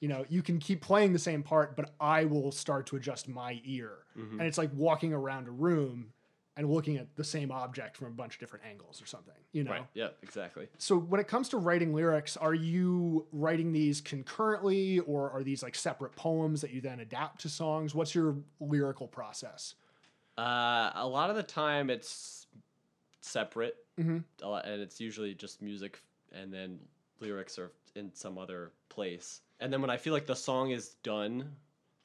You know, you can keep playing the same part, but I will start to adjust my ear. Mm-hmm. And it's like walking around a room and looking at the same object from a bunch of different angles or something, you know? Right. Yeah, exactly. So when it comes to writing lyrics, are you writing these concurrently or are these like separate poems that you then adapt to songs? What's your lyrical process? Uh, a lot of the time it's separate, Mhm. a lot- and it's usually just music, and then lyrics are in some other place. And then when I feel like the song is done,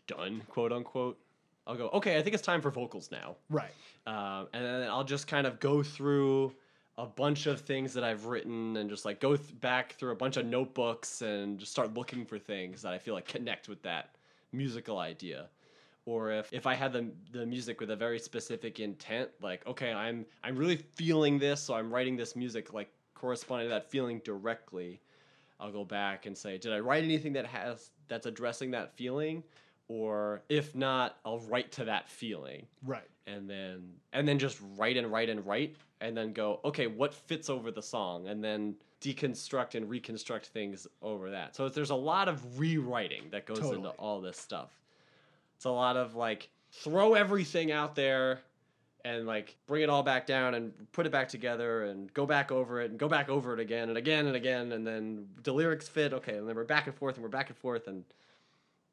done, quote unquote, I'll go, okay, I think it's time for vocals now. Right. um, and then I'll just kind of go through a bunch of things that I've written and just like go th- back through a bunch of notebooks and just start looking for things that I feel like connect with that musical idea. Or if, if I had the, the music with a very specific intent, like okay, I'm I'm really feeling this, so I'm writing this music like corresponding to that feeling directly. I'll go back and say, did I write anything that has that's addressing that feeling? Or if not, I'll write to that feeling. Right. and then and then just write and write and write and then go okay what fits over the song? And then deconstruct and reconstruct things over that. So there's a lot of rewriting that goes into all this stuff. It's a lot of like throw everything out there and like bring it all back down and put it back together and go back over it and go back over it again and again and again and then the lyrics fit okay and then we're back and forth and we're back and forth and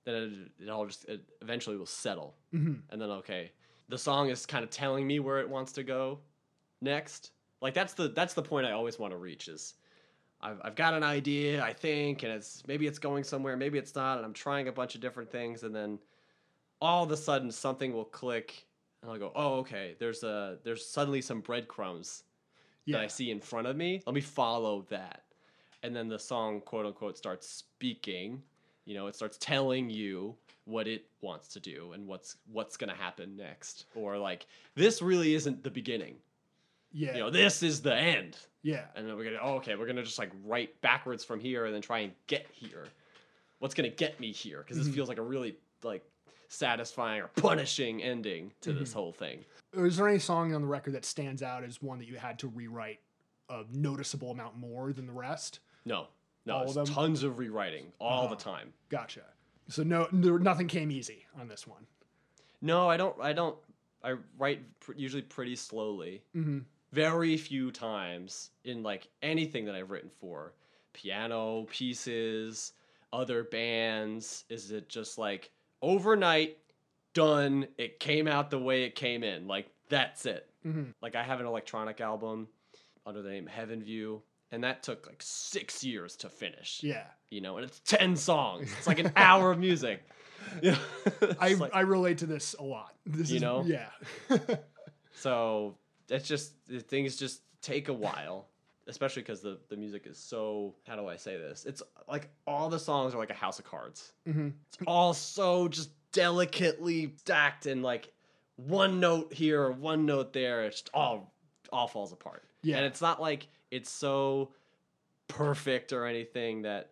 then it, it all just it eventually will settle. Hmm and then okay the song is kind of telling me where it wants to go next. Like that's the that's the point i always want to reach is I've, I've got an idea i think and it's maybe it's going somewhere maybe it's not and i'm trying a bunch of different things and then all of a sudden something will click and i'll go oh okay. There's a there's suddenly some breadcrumbs Yeah. that i see in front of me. Let me follow that. And then the song quote unquote starts speaking. You know it starts telling you what it wants to do and what's what's going to happen next. Or like this really isn't the beginning. Yeah. you know this is the end. Yeah. and then we're gonna oh, okay. We're gonna just like write backwards from here and then try and get here. What's gonna get me here? Because this mm-hmm. feels like a really like satisfying or punishing ending to this Mhm. whole thing Is there any song on the record that stands out as one that you had to rewrite a noticeable amount more than the rest? no no All of them? tons of rewriting all the Uh-huh. time Gotcha. So no, nothing came easy on this one. no i don't i don't i write pr- usually pretty slowly hmm very few times in like anything that I've written for piano pieces, other bands, is it just like overnight done, it came out the way it came in. Like that's it. hmm Like I have an electronic album under the name Heaven View and that took like 6 years to finish. Yeah. You know, and it's 10 songs. It's like an (laughs) hour of music. (laughs) Yeah, I, like- I relate to this a lot. This You is, know? Yeah. (laughs) So it's just things just take a while, especially because the the music is so. How do I say this? It's like all the songs are like a house of cards. Mhm. It's all so just delicately stacked and like one note here or one note there. It's just all all falls apart. Yeah. and it's not like it's so perfect or anything that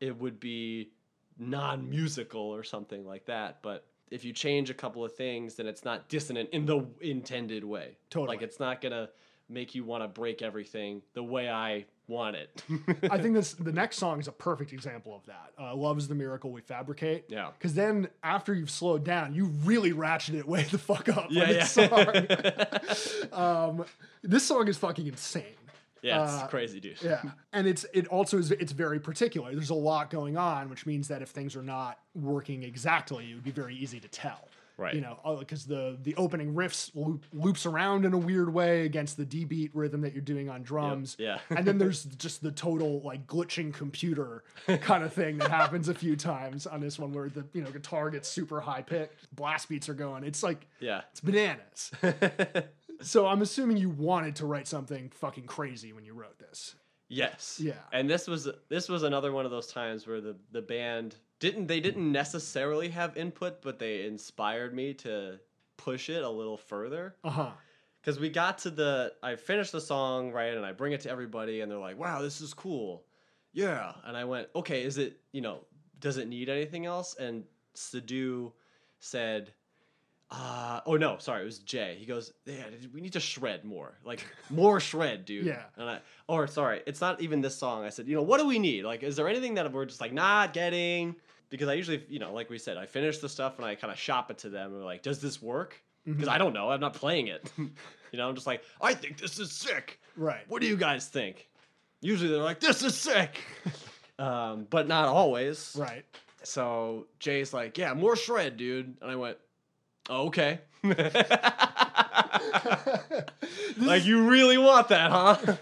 it would be non-musical or something like that but if you change a couple of things then it's not dissonant in the intended way Totally. like it's not gonna make you want to break everything the way i want it (laughs) I think (laughs) this the next song is a perfect example of that. Uh, Love is the miracle we fabricate. yeah Because then after you've slowed down, you really ratchet it way the fuck up yeah on yeah this song. (laughs) um, this song is fucking insane. yeah it's Uh, crazy dude Yeah, and it's it also is it's very particular. There's a lot going on, which means that if things are not working exactly, it would be very easy to tell. Right. You know, uh, because the the opening riffs loop, loops around in a weird way against the D beat rhythm that you're doing on drums. yeah. (laughs) and then there's just the total like glitching computer kind of thing that happens a few times on this one, where the you know guitar gets super high picked, blast beats are going. It's like yeah it's bananas. (laughs) so I'm assuming you wanted to write something fucking crazy when you wrote this. Yes. Yeah. And this was this was another one of those times where the the band didn't they didn't necessarily have input, but they inspired me to push it a little further. Uh huh. Because we got to the I finished the song right, and I bring it to everybody, and they're like, "Wow, this is cool." Yeah. And I went, "Okay, is it you know does it need anything else?" And Sadu said. Uh, oh no, sorry, it was Jay. He goes, "Yeah, we need to shred more, like (laughs) more shred, dude." Yeah. And I, or sorry, it's not even this song. I said, you know, what do we need? Like, is there anything that we're just like not getting? Because I usually, you know, like we said, I finish the stuff and I kind of shop it to them. And we're like, does this work? Because I don't know. I'm not playing it. (laughs) you know, I'm just like, I think this is sick. Right. What do you guys think? Usually they're like, this is sick. (laughs) um, but not always. Right. So Jay's like, yeah, more shred, dude. And I went, oh, okay. (laughs) like, you really want that, huh?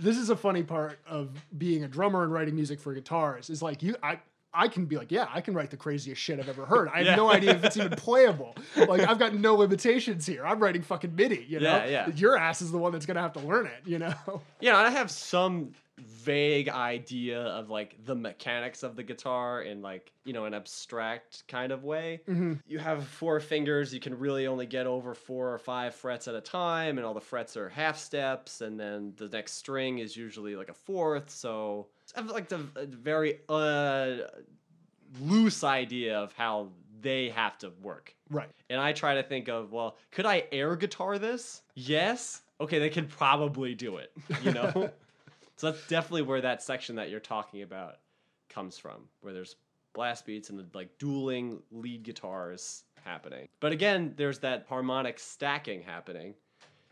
this is a funny part of being a drummer and writing music for guitars is like you I I can be like, yeah, I can write the craziest shit I've ever heard. I have Yeah. no idea if it's even (laughs) playable. Like I've got no limitations here. I'm writing fucking MIDI, you know? Yeah, yeah. Your ass is the one that's gonna have to learn it, you know? Yeah, I have some vague idea of like the mechanics of the guitar in like, you know, an abstract kind of way. You have four fingers, you can really only get over four or five frets at a time, and all the frets are half steps, and then the next string is usually like a fourth, so I have like the a very uh loose idea of how they have to work. Right. And I try to think of, well, could I air guitar this? Yes. Okay, they can probably do it, you know? (laughs) so that's definitely where that section that you're talking about comes from, where there's blast beats and the like dueling lead guitars happening. But again, there's that harmonic stacking happening.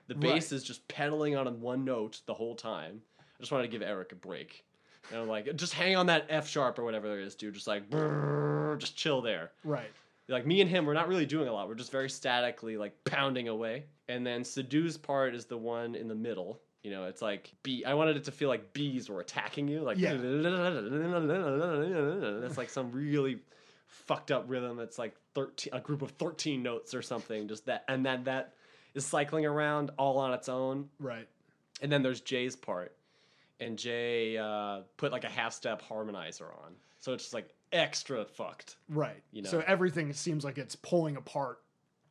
The bass Right. is just pedaling on one note the whole time. I just wanted to give Eric a break. And I'm like, just hang on that F sharp or whatever there is, dude. Just like, brrr, just chill there Right. like me and him we're not really doing a lot we're just very statically like pounding away and then Sadu's part is the one in the middle you know it's like bee i wanted it to feel like bees were attacking you like Yeah. (laughs) that's like some really fucked up rhythm that's like 13 a group of 13 notes or something just that and then that is cycling around all on its own Right. and then there's Jay's part, and Jay uh, put like a half step harmonizer on, so it's just like extra fucked. Right. You know. So everything seems like it's pulling apart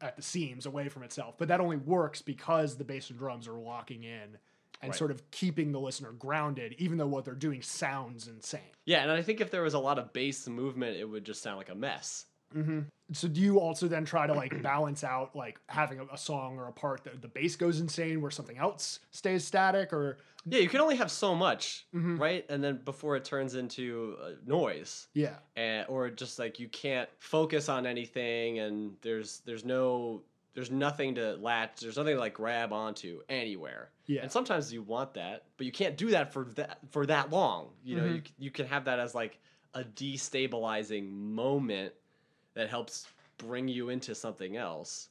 at the seams away from itself. But that only works because the bass and drums are locking in and Right. sort of keeping the listener grounded, even though what they're doing sounds insane. Yeah, and I think if there was a lot of bass movement, it would just sound like a mess. Mm-hmm. So do you also then try to like (clears throat) balance out like having a, a song or a part that the bass goes insane where something else stays static or Yeah, you can only have so much, mm-hmm. right? And then before it turns into uh, noise, yeah. and, or just like you can't focus on anything, and there's there's no there's nothing to latch, there's nothing to like grab onto anywhere. Yeah. And sometimes you want that, but you can't do that for that for that long. You know, you c- you can have that as like a destabilizing moment that helps bring you into something else.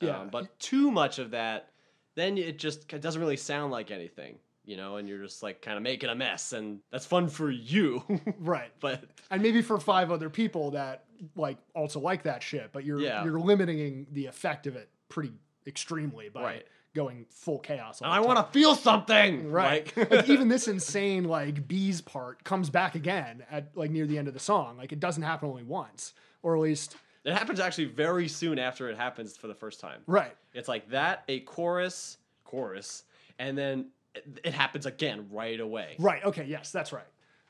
Yeah. Um, but too much of that, then it just it doesn't really sound like anything. You know, and you're just like kind of making a mess, and that's fun for you. (laughs) Right. but And maybe for five other people that like also like that shit, but you're Yeah. you're limiting the effect of it pretty extremely by Right. going full chaos. And I want to feel something. Right. Like, (laughs) like even this insane like bees part comes back again at like near the end of the song. Like it doesn't happen only once, or at least it happens actually very soon after it happens for the first time. right. It's like that, a chorus, chorus, and then it, it happens again right away. Right. Okay. Yes, that's right.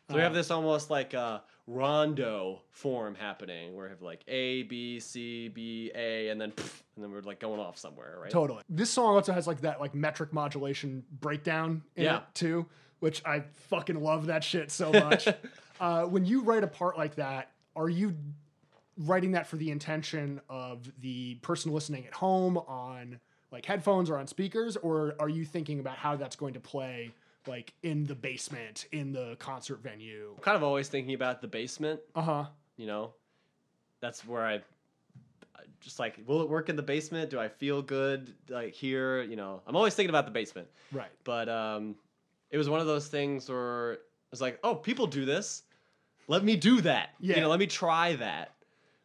So we have this almost like a rondo form happening where we have like A, B, C, B, A, and then pff, and then we're like going off somewhere, right? Totally. This song also has like that like metric modulation breakdown in Yeah. it too, which I fucking love that shit so much. (laughs) uh, when you write a part like that, are you writing that for the intention of the person listening at home on like headphones or on speakers, or are you thinking about how that's going to play like in the basement, in the concert venue? I'm kind of always thinking about the basement, Uh huh. you know? That's where I just like, will it work in the basement? Do I feel good like here? You know, I'm always thinking about the basement. Right. But um, it was one of those things where it's like, oh, people do this. Let me do that. Yeah. You know, let me try that.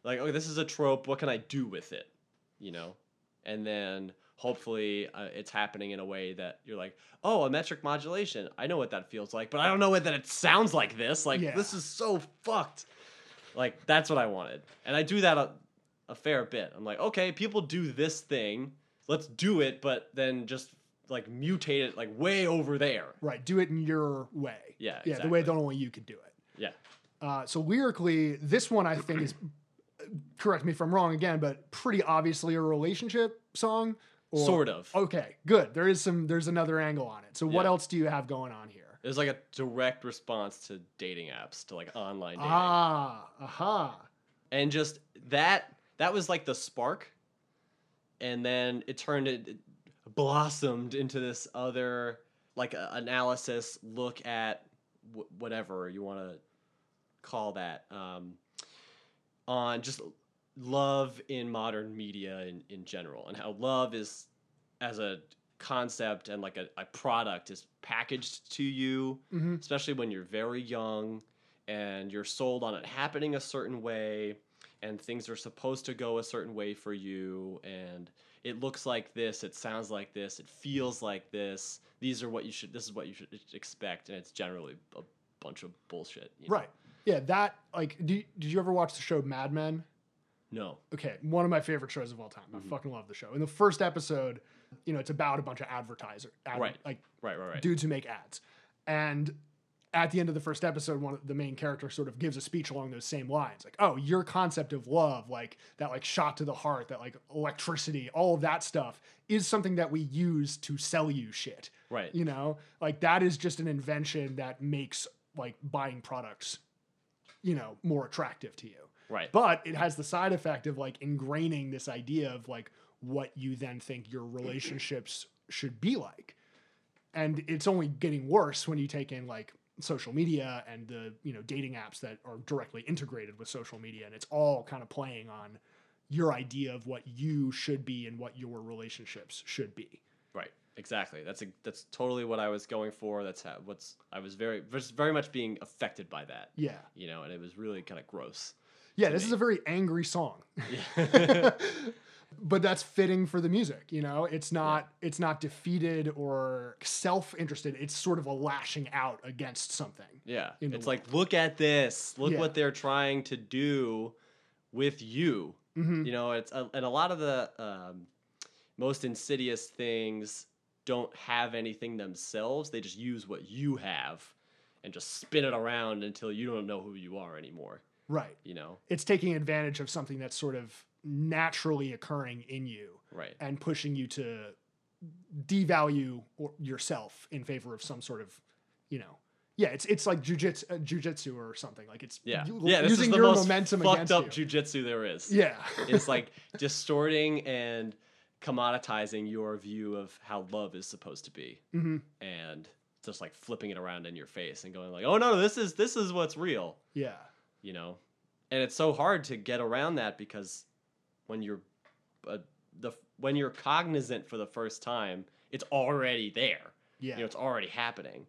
Like, okay, this is a trope. What can I do with it? You know, and then hopefully uh, it's happening in a way that you're like, oh, a metric modulation. I know what that feels like, but I don't know what that it sounds like. This, like, Yeah. this is so fucked. Like, that's what I wanted, and I do that a, a fair bit. I'm like, okay, people do this thing. Let's do it, but then just like mutate it like way over there. Right. Do it in your way. Yeah, Yeah. The way exactly. that only you could do it. Yeah. Uh, so lyrically, this one I think is correct me if I'm wrong again, but pretty obviously a relationship song. Or- Sort of. Okay, good. There is some. There's another angle on it. So what Yeah. else do you have going on here? It was like a direct response to dating apps, to like online dating. Ah, aha. and just that that was like the spark and then it turned it, it blossomed into this other like a, analysis look at w- whatever you want to call that um, on just love in modern media in, in general and how love is as a concept and like a, a product is packaged to you hmm especially when you're very young and you're sold on it happening a certain way and things are supposed to go a certain way for you and it looks like this it sounds like this it feels like this these are what you should this is what you should expect and it's generally a bunch of bullshit you know? Right. Yeah. That like. Do, did you ever watch the show Mad Men? No okay, one of my favorite shows of all time. I mm-hmm. fucking love the show. In the first episode, you know, it's about a bunch of advertiser, ad, Right. like right right right dudes who make ads. And at the end of the first episode, one of the main character sort of gives a speech along those same lines, like, "Oh, your concept of love, like that, like shot to the heart, that like electricity, all of that stuff, is something that we use to sell you shit. right You know, like that is just an invention that makes like buying products, you know, more attractive to you." Right but it has the side effect of like ingraining this idea of like what you then think your relationships should be like and it's only getting worse when you take in like social media and the you know dating apps that are directly integrated with social media and it's all kind of playing on your idea of what you should be and what your relationships should be Right. Exactly. That's a, that's totally what I was going for. That's how, what's I was very very much being affected by that. yeah You know, and it was really kind of gross. Yeah this is a very angry song (laughs) Yeah. (laughs) but that's fitting for the music you know it's not it's not defeated or self-interested it's sort of a lashing out against something yeah. It's like look at this. Look Yeah. what they're trying to do with you. Mhm. You know, it's a, and a lot of the um, most insidious things don't have anything themselves. They just use what you have and just spin it around until you don't know who you are anymore. Right You know. it's taking advantage of something that's sort of naturally occurring in you Right. and pushing you to devalue or- yourself in favor of some sort of you know yeah it's it's like jujitsu, uh, jujitsu or something like it's Yeah. u- yeah. This using is the your most momentum fucked up you. jujitsu there is. yeah it's like (laughs) distorting and commoditizing your view of how love is supposed to be hmm and just like flipping it around in your face and going like oh no this is this is what's real yeah you know and it's so hard to get around that because when you're uh, the when you're cognizant for the first time it's already there yeah you know it's already happening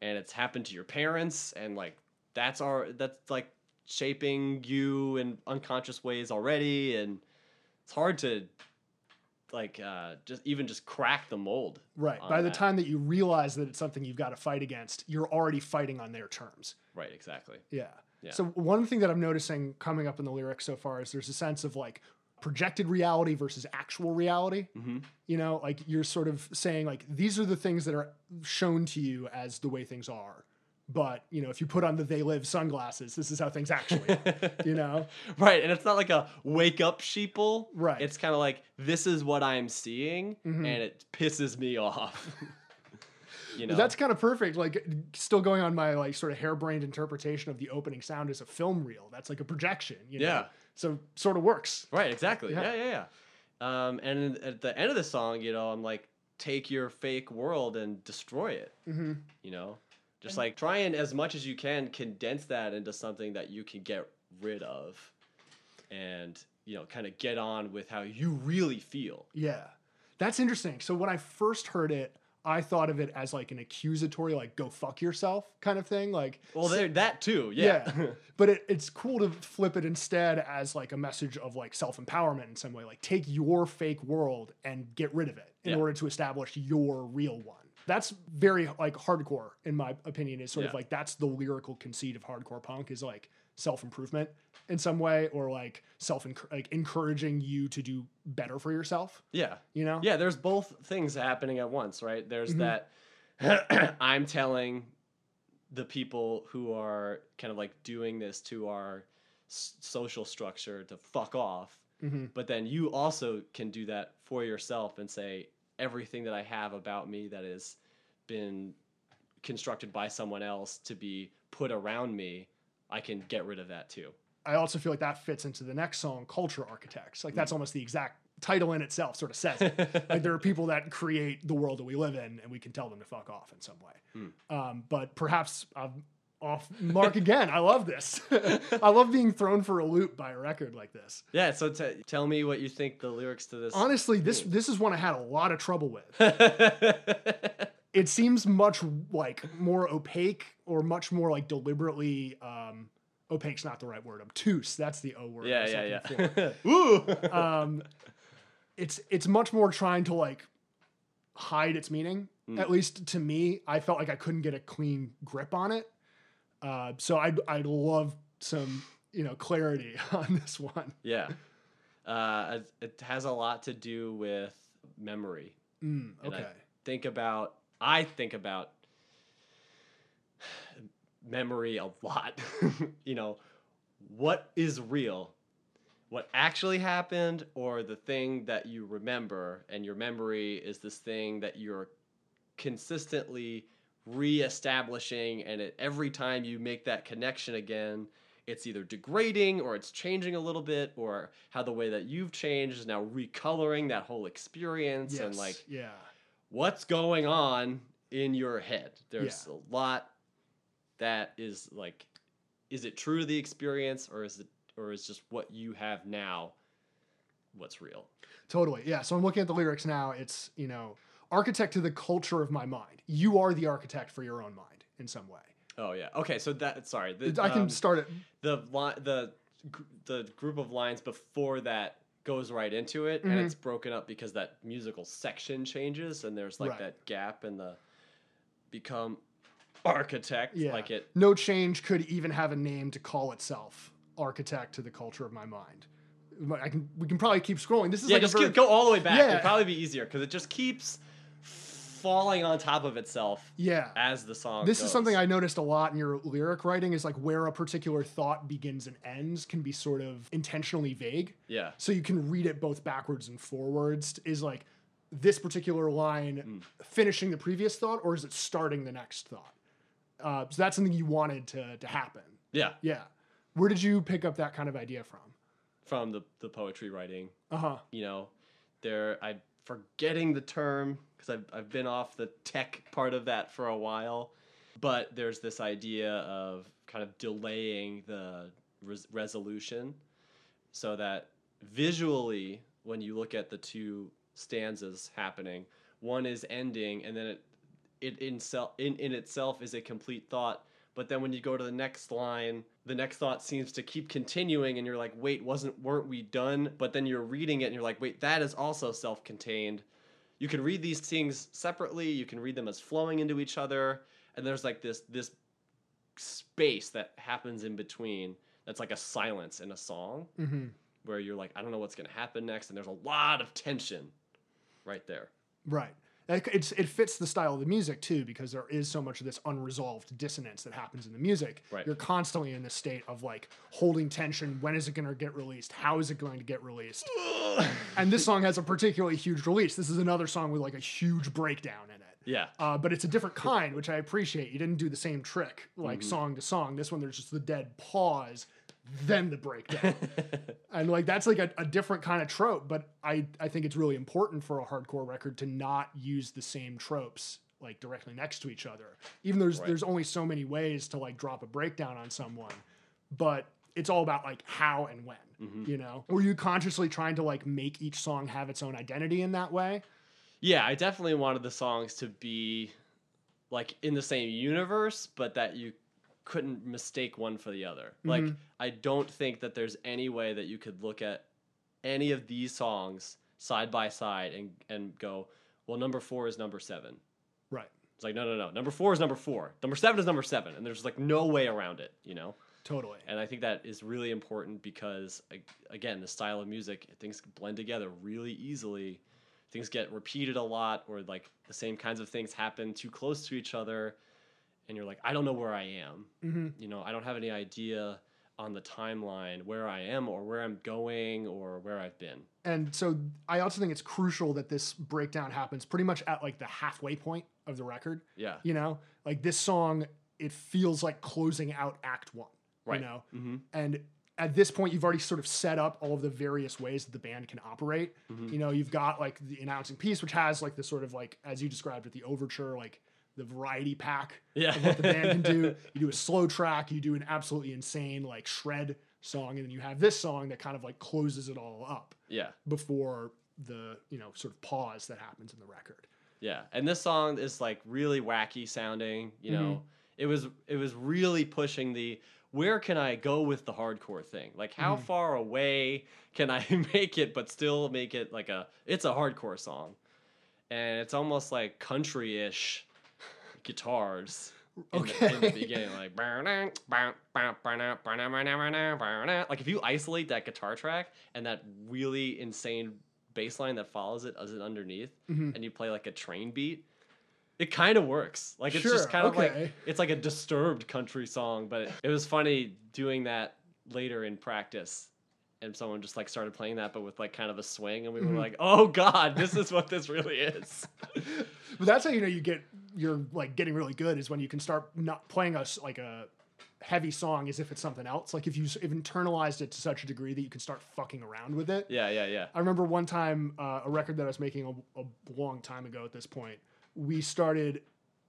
and it's happened to your parents and like that's our that's like shaping you in unconscious ways already and it's hard to like uh, just even just crack the mold. Right. By the that. time that you realize that it's something you've got to fight against, you're already fighting on their terms. Right, exactly. Yeah. Yeah. So one thing that I'm noticing coming up in the lyrics so far is there's a sense of like projected reality versus actual reality. hmm You know, like you're sort of saying like these are the things that are shown to you as the way things are. But, you know, if you put on the they live sunglasses, this is how things actually are, (laughs) you know? Right, and it's not like a wake up sheeple. Right. It's kind of like this is what I'm seeing, Mhm. and it pisses me (laughs) off. You know, That's kind of perfect. Like still going on my like sort of harebrained interpretation of the opening sound as a film reel. That's like a projection, you know? Yeah. So sort of works. right. Exactly. Yeah. Yeah, yeah, yeah. Um, and at the end of the song, you know, I'm like, take your fake world and destroy it. hmm You know, just like try and as much as you can condense that into something that you can get rid of, and you know, kind of get on with how you really feel. Yeah. That's interesting. So when I first heard it, I thought of it as like an accusatory, like go fuck yourself kind of thing. Like, Well, there that too. Yeah. (laughs) but it, it's cool to flip it instead as like a message of like self empowerment in some way. Like, take your fake world and get rid of it in Yeah. order to establish your real one. That's very like hardcore, in my opinion. Is sort of like that's the lyrical conceit of hardcore punk is like self improvement in some way, or like self like encouraging you to do better for yourself. yeah. You know? Yeah, there's both things happening at once, right? There's Mhm. that (clears throat) I'm telling the people who are kind of like doing this to our s- social structure to fuck off, hmm but then you also can do that for yourself and say everything that I have about me that has been constructed by someone else to be put around me, I can get rid of that too. I also feel like that fits into the next song, Culture Architects. Like that's almost the exact title in itself sort of says it. (laughs) like there are people that create the world that we live in and we can tell them to fuck off in some way. Um, but perhaps I'm off mark again. I love this. (laughs) I love being thrown for a loop by a record like this. yeah, so t- tell me what you think the lyrics to this. Honestly, this this is one I had a lot of trouble with. (laughs) It seems much like more opaque or much more like deliberately um opaque's not the right word. Obtuse. That's the O word. Yeah, yeah, yeah. Woo! (laughs) um, it's it's much more trying to like hide its meaning. Mm. At least to me, I felt like I couldn't get a clean grip on it. Uh, so I'd I'd love some you know clarity (laughs) on this one. yeah. Uh, it- it has a lot to do with memory. Mm, And I okay. think about, I think about memory a lot. (laughs) you know, what is real? What actually happened, or the thing that you remember, and your memory is this thing that you're consistently re-establishing and it, every time you make that connection again it's either degrading or it's changing a little bit or how the way that you've changed is now recoloring that whole experience Yes. and like yeah. What's going on in your head there's a lot that is like is it true to the experience or is it or is just what you have now what's real Totally. Yeah. So I'm looking at the lyrics now. It's, you know, architect to the culture of my mind. You are the architect for your own mind in some way. oh yeah okay so that sorry the, I can um, start it. the the the group of lines before that goes right into it Mhm. and it's broken up because that musical section changes and there's like Right. that gap in the become architect Yeah. like it No change could even have a name to call itself. Architect to the culture of my mind. I can. We can probably keep scrolling. This is yeah like just very, go all the way back Yeah. it'd probably be easier because it just keeps falling on top of itself yeah. as the song This goes. is something I noticed a lot in your lyric writing. Is like where a particular thought begins and ends can be sort of intentionally vague. yeah so you can read it both backwards and forwards is like this particular line Mm. finishing the previous thought or is it starting the next thought uh, so that's something you wanted to, to happen yeah yeah where did you pick up that kind of idea from from the the poetry writing uh-huh you know, there I'm forgetting the term because I've I've been off the tech part of that for a while, but there's this idea of kind of delaying the res- resolution so that visually when you look at the two stanzas happening, one is ending and then it it in, sel- in in itself is a complete thought, but then when you go to the next line, the next thought seems to keep continuing, and you're like, wait, wasn't weren't we done? But then you're reading it, and you're like, wait, that is also self-contained. You can read these things separately. You can read them as flowing into each other, and there's like this this space that happens in between. That's like a silence in a song Mm-hmm. where you're like, I don't know what's gonna happen next, and there's a lot of tension right there. Right. It- It's it fits the style of the music too because there is so much of this unresolved dissonance that happens in the music. Right. You're constantly in this state of like holding tension. When is it going to get released? How is it going to get released? (laughs) and this song has a particularly huge release. This is another song with like a huge breakdown in it. Yeah. Uh, but it's a different kind, which I appreciate. You didn't do the same trick like song to song. This one, there's just the dead pause, then the breakdown, (laughs) and like that's like a, a different kind of trope. But I I think it's really important for a hardcore record to not use the same tropes like directly next to each other. Even there's Right. there's only so many ways to like drop a breakdown on someone, but it's all about like how and when. Mm-hmm. You know, were you consciously trying to like make each song have its own identity in that way? Yeah, I definitely wanted the songs to be like in the same universe, but that you couldn't mistake one for the other. Like Mhm. I don't think that there's any way that you could look at any of these songs side by side and and go, well, number four is number seven. Right. It's like no, no, no. Number four is number four. Number seven is number seven, and there's like no way around it. You know. Totally. And I think that is really important because, again, the style of music, things blend together really easily. Things get repeated a lot, or like the same kinds of things happen too close to each other. And you're like, I don't know where I am. hmm You know, I don't have any idea on the timeline where I am, or where I'm going, or where I've been. And so I also think it's crucial that this breakdown happens pretty much at like the halfway point of the record. Yeah. You know, like this song, it feels like closing out Act One. Right. You know, Mm-hmm. and at this point, you've already sort of set up all of the various ways that the band can operate. Mhm. You know, you've got like the announcing peace, which has like the sort of like as you described with the overture, like the variety pack Yeah. of what the band can do. (laughs) You do a slow track, you do an absolutely insane like shred song, and then you have this song that kind of like closes it all up yeah. before the you know sort of pause that happens in the record. Yeah, and this song is like really wacky sounding. You know, Mm-hmm. it was it was really pushing the where can I go with the hardcore thing? Like how Mhm. far away can I (laughs) make it, but still make it like a it's a hardcore song, and it's almost like country-ish guitars. In, the, in the Okay. beginning, like like if you isolate that guitar track and that really insane bass line that follows it as it underneath, Mhm. and you play like a train beat, it kind of works. Like it's Sure, just kind of like it's like a disturbed country song, but it, it was funny doing that later in practice. And someone just like started playing that, but with like kind of a swing, and we Mhm. were like, "Oh God, this is what this really is." (laughs) but that's how you know you get you're like getting really good is when you can start not playing us like a heavy song as if it's something else. Like if you have internalized it to such a degree that you can start fucking around with it. yeah, yeah, yeah. I remember one time uh, a record that I was making a, a long time ago at this point. We started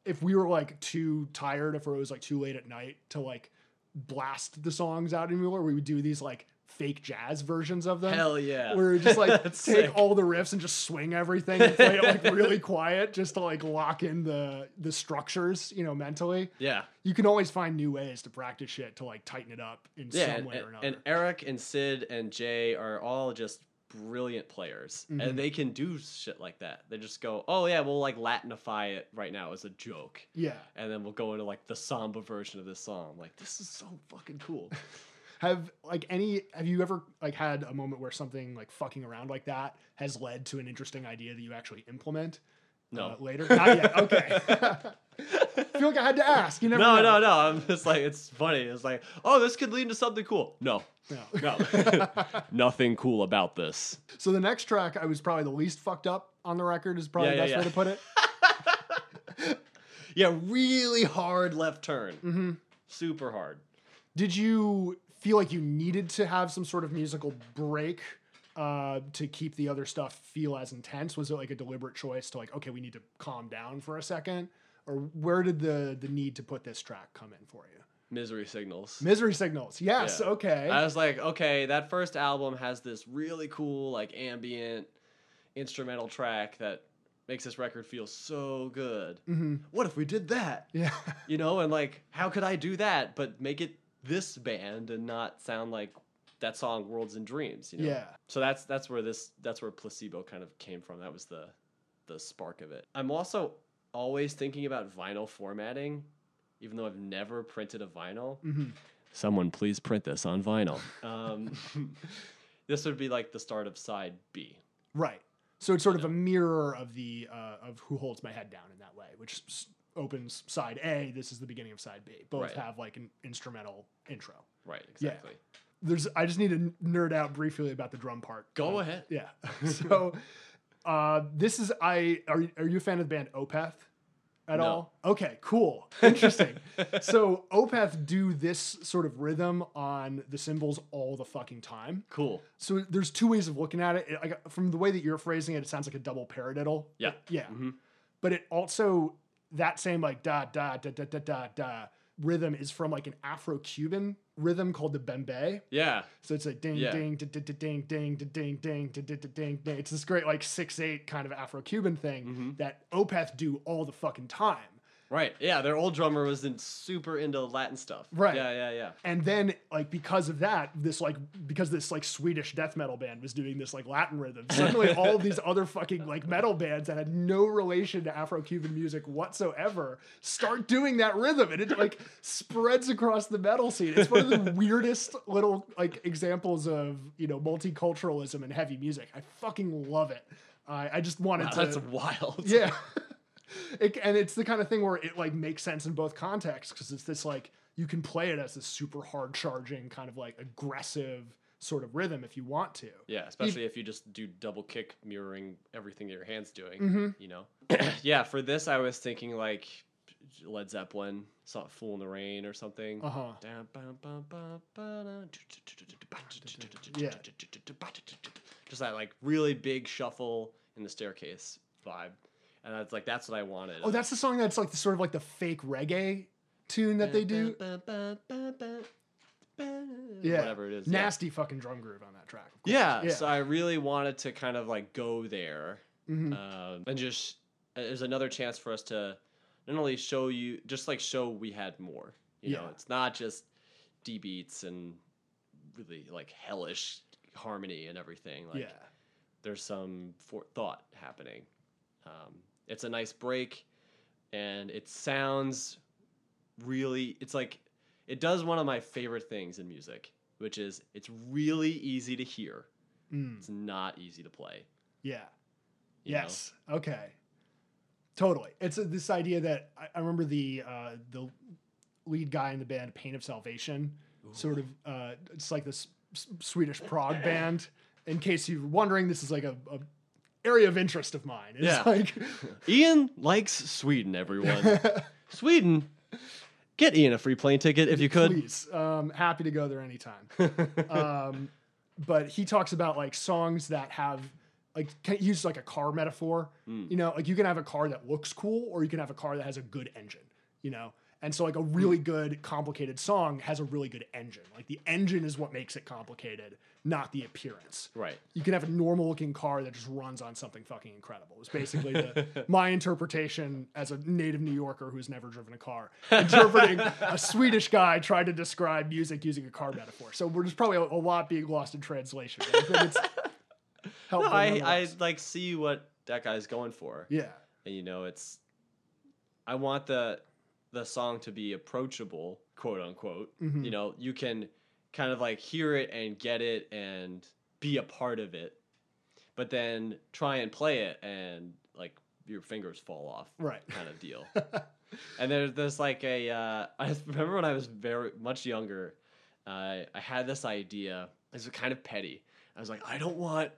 if we were like too tired, if it was like too late at night to like blast the songs out anymore, we would do these like fake jazz versions of them. Hell yeah. Where we just like (laughs) take sick. all the riffs and just swing everything and play it like (laughs) really quiet just to like lock in the the structures, you know, mentally. yeah. You can always find new ways to practice shit to like tighten it up in Yeah, some and, way or another. and Eric and Sid and Jay are all just brilliant players, Mhm. and they can do shit like that. They just go, "Oh yeah, we'll like Latinify it right now as a joke," yeah. and then we'll go into like the samba version of this song. Like this is so fucking cool. (laughs) Have like any have you ever like had a moment where something like fucking around like that has led to an interesting idea that you actually implement? No. Uh, later? Not yet. Okay. I (laughs) feel like I had to ask. You never no, know. no, no. I'm just like it's funny. It's like, oh, this could lead to something cool. No, No. no, (laughs) nothing cool about this. So the next track I was probably the least fucked up on the record is probably Yeah, the yeah, best way yeah. to put it. (laughs) Yeah, really hard left turn. hmm Super hard. Did you feel like you needed to have some sort of musical break uh, to keep the other stuff feel as intense? Was it like a deliberate choice to like, okay, we need to calm down for a second, or where did the the need to put this track come in for you? Misery signals. Misery signals. Yes. Yeah. Okay. I was like, okay, that first album has this really cool, like ambient instrumental track that makes this record feel so good. hmm What if we did that? Yeah. You know, and like, how could I do that but make it this band and not sound like that song "Worlds and Dreams"? You know? Yeah. So that's that's where this that's where placebo kind of came from. That was the the spark of it. I'm also always thinking about vinyl formatting, even though I've never printed a vinyl. hmm Someone please print this on vinyl. Um, (laughs) this would be like the start of side B. Right. So it's sort of a mirror of the uh, of Who Holds My Head Down in that way, which opens side A. This is the beginning of side B. Both Right. have like an instrumental intro. Right, exactly. There's. I just need to nerd out briefly about the drum part. Go Um, ahead. Yeah. (laughs) so uh, this is I. Are are you a fan of the band Opeth? At No. all? Okay, cool, interesting. (laughs) so Opeth do this sort of rhythm on the cymbals all the fucking time. Cool. So there's two ways of looking at it. It- I got- from the way that you're phrasing it, it sounds like a double paradiddle. Yeah. Yeah. Mhm. But it also that same like da da da da da da da rhythm is from like an Afro-Cuban rhythm called the bembe. Yeah. So it's like ding Yeah. ding da, da, da, ding ding da, ding ding da, da, da, ding ding. It's this great like six eight kind of Afro-Cuban thing Mhm. that Opeth do all the fucking time. Right. Yeah, their old drummer was in super into Latin stuff. Right. Yeah, yeah, yeah. And then like because of that, this like because this like Swedish death metal band was doing this like Latin rhythm, suddenly (laughs) all of these other fucking like metal bands that had no relation to Afro-Cuban music whatsoever start doing that rhythm and it like spreads across the metal scene. It's one of the (laughs) weirdest little like examples of, you know, multiculturalism and heavy music. I fucking love it. I I just wanted Wow, to that's wild. yeah. (laughs) it, and it's the kind of thing where it like makes sense in both contexts because it's this like you can play it as this super hard charging kind of like aggressive sort of rhythm if you want to. Yeah, especially if you just do double kick mirroring everything that your hand's doing, Mm-hmm. you know. yeah, for this I was thinking like Led Zeppelin, saw Fool in the Rain or something. Uh huh. Yeah. Just that like really big shuffle in the staircase vibe. And it's like that's what I wanted. Oh, that's the song that's like the sort of like the fake reggae tune that they do. Yeah. Whatever it is. yeah. Nasty fucking drum groove on that track. of. Yeah, Yeah. so I really wanted to kind of like go there, Mhm. um, and just uh, there's another chance for us to not only show you, just like show we had more. You know, it's not just D beats and really like hellish harmony and everything. Like, yeah. there's some for- thought happening. Um, it's a nice break, and it sounds really. It's like it does one of my favorite things in music, which is it's really easy to hear. Mm. It's not easy to play. Yeah. you know? Yes. Okay. Totally. It's uh this idea that I, I remember the uh, the lead guy in the band Pain of Salvation, sort of. Uh, it's like this S- Swedish prog band. In case you're wondering, this is like a, a area of interest of mine. It's Yeah. like (laughs) Ian likes Sweden. Everyone, (laughs) Sweden. Get Ian a free plane ticket if you could. please, um, happy to go there anytime. (laughs) um, but he talks about like songs that have like can use like a car metaphor. Mm. You know, like you can have a car that looks cool, or you can have a car that has a good engine. You know, and so like a really good complicated song has a really good engine. Like the engine is what makes it complicated, not the appearance. Right. You can have a normal looking car that just runs on something fucking incredible. It's basically the, (laughs) my interpretation as a native New Yorker who's never driven a car, interpreting a Swedish guy trying to describe music using a car metaphor. So we're just probably a, a lot being lost in translation. but I think it's (laughs) No. I I like see what that guy's going for. yeah, and you know it's i want the the song to be approachable quote unquote Mhm. you know you can kind of like hear it and get it and be a part of it but then try and play it and like your fingers fall off right. kind of deal (laughs) and there's there's like a uh, (laughs) I remember when I was very much younger, uh, I had this idea. It was kind of petty. I was like, I don't want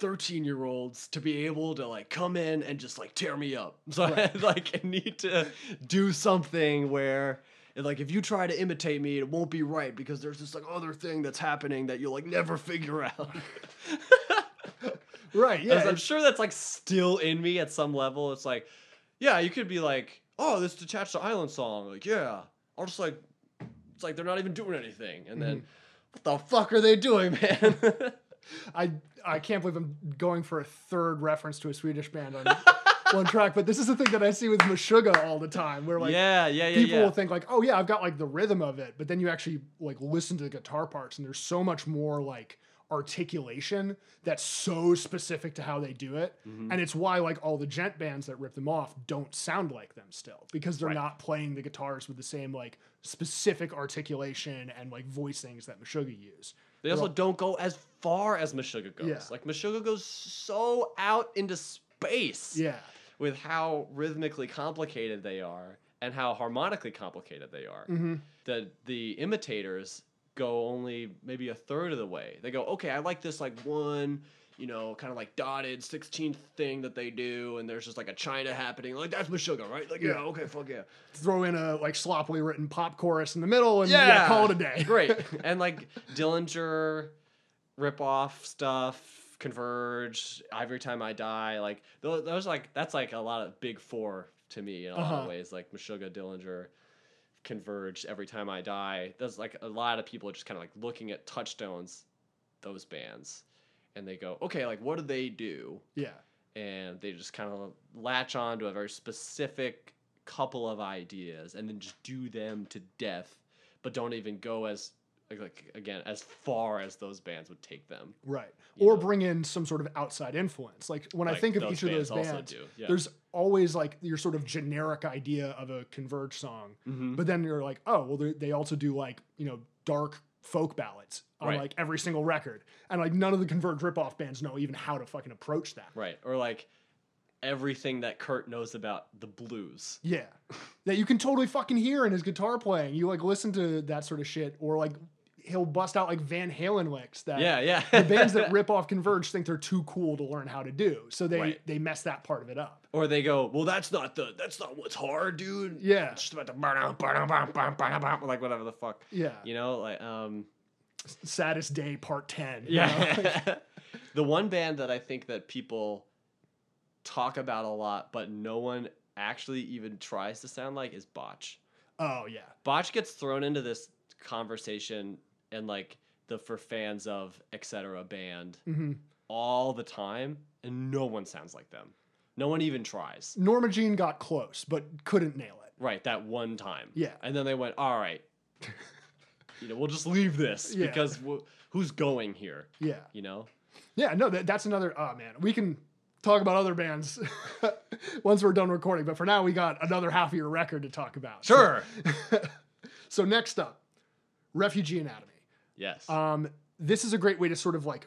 thirteen year olds to be able to like come in and just like tear me up. (laughs) So I (laughs) like I need to do something where. Like if you try to imitate me, it won't be right because there's this like other thing that's happening that you'll like never (laughs) figure out. Right. Yeah. I'm sure that's like still in me at some level. It's like, yeah, you could be like, oh, this detached island song. Like, yeah, I'll just like, it's like they're not even doing anything, and then, mm-hmm. what the fuck are they doing, man? I I can't believe I'm going for a third reference to a Swedish band on (laughs) one track. But this is the thing that I see with Meshuggah all the time, where like yeah, yeah, yeah, people yeah. will think like, oh yeah, I've got like the rhythm of it, but then you actually like listen to the guitar parts, and there's so much more like articulation that's so specific to how they do it, Mm-hmm. and it's why like all the djent bands that rip them off don't sound like them still because they're Right. not playing the guitars with the same like specific articulation and like voicings that Meshuggah use. They also don't go as far as Meshuggah goes. Yeah. Like Meshuggah goes so out into space Yeah, with how rhythmically complicated they are and how harmonically complicated they are. Mm-hmm. The the imitators go only maybe a third of the way. They go, okay, I like this like one, you know, kind of like dotted sixteenth thing that they do, and there's just like a China happening. Like that's Meshuggah, right? Like yeah, Yeah. okay, fuck yeah. throw in a like sloppily written pop chorus in the middle, and yeah, call it a day. (laughs) Great. (laughs) And like Dillinger rip off stuff, Converge, Every Time I Die, like those, those like that's like a lot of big four to me in a lot Uh-huh. of ways. Like Meshuggah, Dillinger, Converge, Every Time I Die. There's like a lot of people just kind of like looking at touchstones, those bands, and they go, okay, like what do they do? Yeah, and they just kind of latch on to a very specific couple of ideas and then just do them to death but don't even go as like, like again as far as those bands would take them right. Or know. bring in some sort of outside influence. Like when I think of each of those bands yeah. there's always like your sort of generic idea of a Converge song, Mhm. but then you're like, oh, well, they- they also do like you know dark folk ballads on Right. like every single record, and like none of the Converge ripoff bands know even how to fucking approach that. right or like everything that kurt knows about the blues Yeah, that you can totally fucking hear in his guitar playing. You like listen to that sort of shit, or like he'll bust out like Van Halen licks that yeah yeah the bands that (laughs) rip off Converge think they're too cool to learn how to do, so they Right. they mess that part of it up. or they go well that's not the that's not what's hard dude Yeah, it's just about the burn out, burn out, burn out, ba-dum, ba-dum, ba-dum, like whatever the fuck yeah. you know like um Saddest Day Part Ten. Yeah. (laughs) the one band that I think that people talk about a lot, but no one actually even tries to sound like is Botch. oh yeah. Botch gets thrown into this conversation and like the for fans of etc. band hmm all the time, and no one sounds like them. No one even tries. Norma Jean got close, but couldn't nail it. Right, that one time. Yeah. And then they went, all right, you know, we'll just leave this (laughs) Yeah. because w- who's going here? Yeah, You know? yeah. No, that, that's another. Oh man, we can talk about other bands (laughs) once we're done recording. But for now, we got another half of your record to talk about. So- Sure. (laughs) So next up, Refugee Anatomy. Yes. Um, this is a great way to sort of like,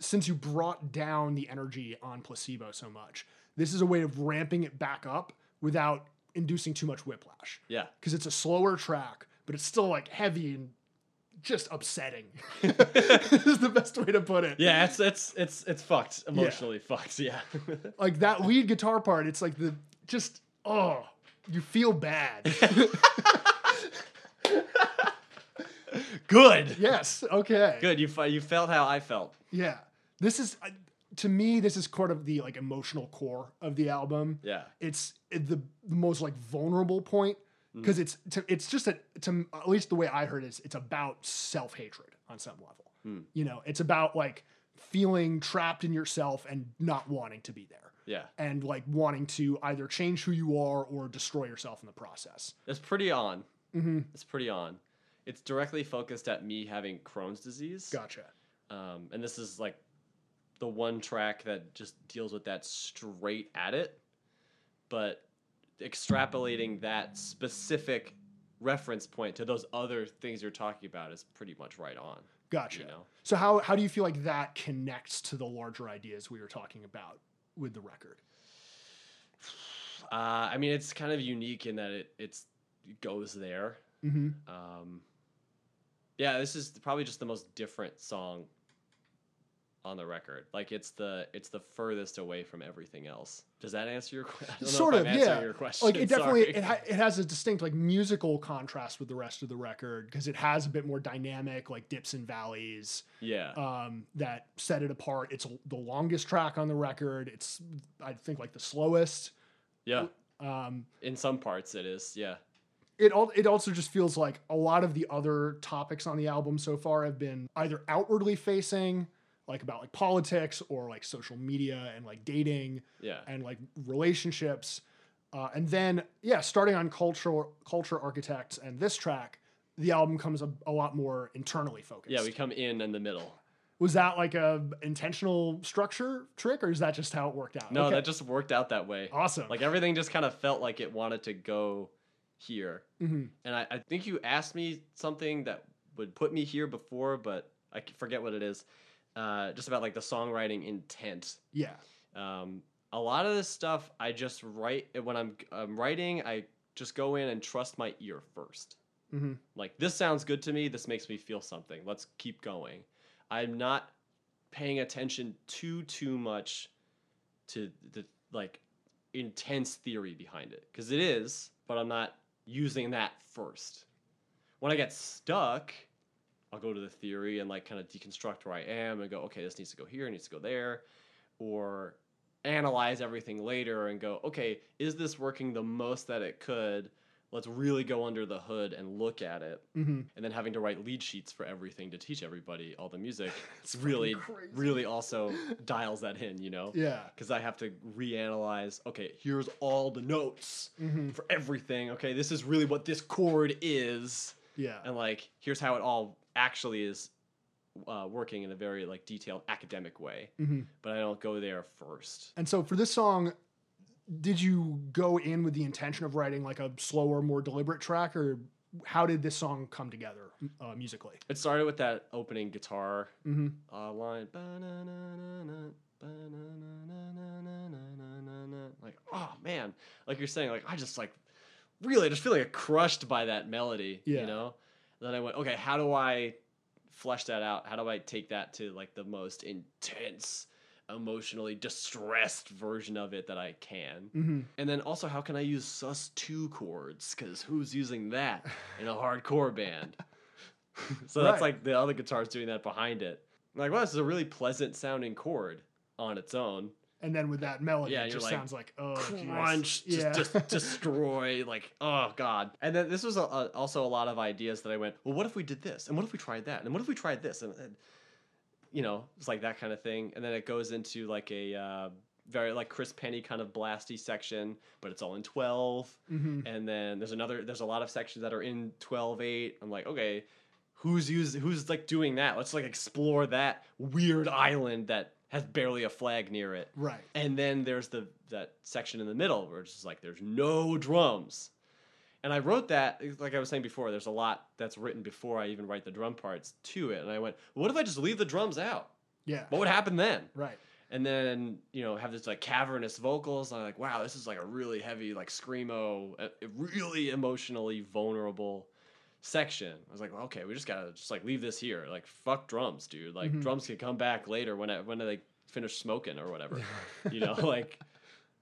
since you brought down the energy on placebo so much, this is a way of ramping it back up without inducing too much whiplash. yeah. Because it's a slower track, but it's still like heavy and just upsetting. (laughs) (laughs) is the best way to put it. Yeah, it's it's it's it's fucked. Emotionally fucked. Yeah. (laughs) Like that lead guitar part, it's like the just oh, you feel bad. Good. yes. Okay. Good. You you felt how I felt. Yeah. This is uh, to me this is part of the like emotional core of the album. Yeah. It's the, the most like vulnerable point because it's to, it's just a to at least the way I heard it is it's about self-hatred on some level. You know, it's about like feeling trapped in yourself and not wanting to be there Yeah. and like wanting to either change who you are or destroy yourself in the process. It's pretty on. Mm-hmm. It's pretty on. It's directly focused at me having Crohn's disease. Gotcha. Um, and this is like the one track that just deals with that straight at it, but extrapolating that specific reference point to those other things you're talking about is pretty much right on. Gotcha. You know? So how how do you feel like that connects to the larger ideas we were talking about with the record? Uh, I mean, it's kind of unique in that it it's it goes there. Mm-hmm. Um, yeah, this is probably just the most different song on the record. Like it's the it's the furthest away from everything else. Does that answer your question? Sort of, yeah. Your question. Like it definitely (laughs) it, ha- it has a distinct like musical contrast with the rest of the record because it has a bit more dynamic like dips and valleys yeah. um, that set it apart. It's the longest track on the record. It's I think like the slowest. yeah. Um, In some parts, it is. Yeah. It al- it also just feels like a lot of the other topics on the album so far have been either outwardly facing like about like politics or like social media and like dating Yeah. and like relationships. Uh, and then, yeah, starting on culture, culture architects and this track, the album comes a, a lot more internally focused. Yeah, we come in in the middle. was that like a intentional structure trick, or is that just how it worked out? No, Okay. that just worked out that way. awesome. Like everything just kind of felt like it wanted to go here. Mhm. And I, I think you asked me something that would put me here before, but I forget what it is. Uh, just about like the songwriting intent. yeah, Um, a lot of this stuff I just write when I'm, I'm writing. I just go in and trust my ear 1st hmm Like this sounds good to me. This makes me feel something. Let's keep going. I'm not paying attention too too much to the like intense theory behind it because it is, but I'm not using that first. When I get stuck, I'll go to the theory and like kind of deconstruct where I am and go, okay, this needs to go here, it needs to go there, or analyze everything later and go, okay, is this working the most that it could? Let's really go under the hood and look at it. hmm And then having to write lead sheets for everything to teach everybody all the music (laughs) It's really, really also (laughs) dials that in, you know? yeah, Because I have to reanalyze, okay, here's all the notes hmm for everything. Okay, this is really what this chord is. yeah, And like, here's how it all actually is uh, working in a very like detailed academic way. hmm But I don't go there first. And so for this song, did you go in with the intention of writing like a slower, more deliberate track, or how did this song come together uh, musically? It started with that opening guitar mm-hmm. uh, line. Like, oh man, like you're saying, like I just like really I just feel like crushed by that melody, yeah. you know. And then I went, okay, how do I flesh that out? How do I take that to like the most intense? Emotionally distressed version of it that I can? hmm And then also, how can I use sus two chords? Because who's using that in a hardcore band? (laughs) so that's Right. like the other guitar's doing that behind it. I'm like, well, this is a really pleasant sounding chord on its own. And then with that melody, Yeah, it just like, sounds like oh, geez. Crunch, yeah, just, just (laughs) destroy, like, oh god. And then this was a, a, also a lot of ideas that I went, well, what if we did this? And what if we tried that? And what if we tried this? And, and you know, it's like that kind of thing. And then it goes into like a uh, very like Chris Pennie kind of blasty section, but it's all in 12 hmm and then there's another there's a lot of sections that are in 12-8 i'm like okay who's using who's like doing that? Let's like explore that weird island that has barely a flag near it. Right. and then there's the that section in the middle where it's just like there's no drums and i wrote that like i was saying before there's a lot that's written before i even write the drum parts to it. And i went what if i just leave the drums out? Yeah, what would happen then? Right. and then you know have this like cavernous vocals. I'm like wow this is like a really heavy like screamo really emotionally vulnerable section. I was like well, okay we just gotta just like leave this here. Like fuck drums dude. Like Mhm. drums can come back later when I, when they finish smoking or whatever (laughs) you know like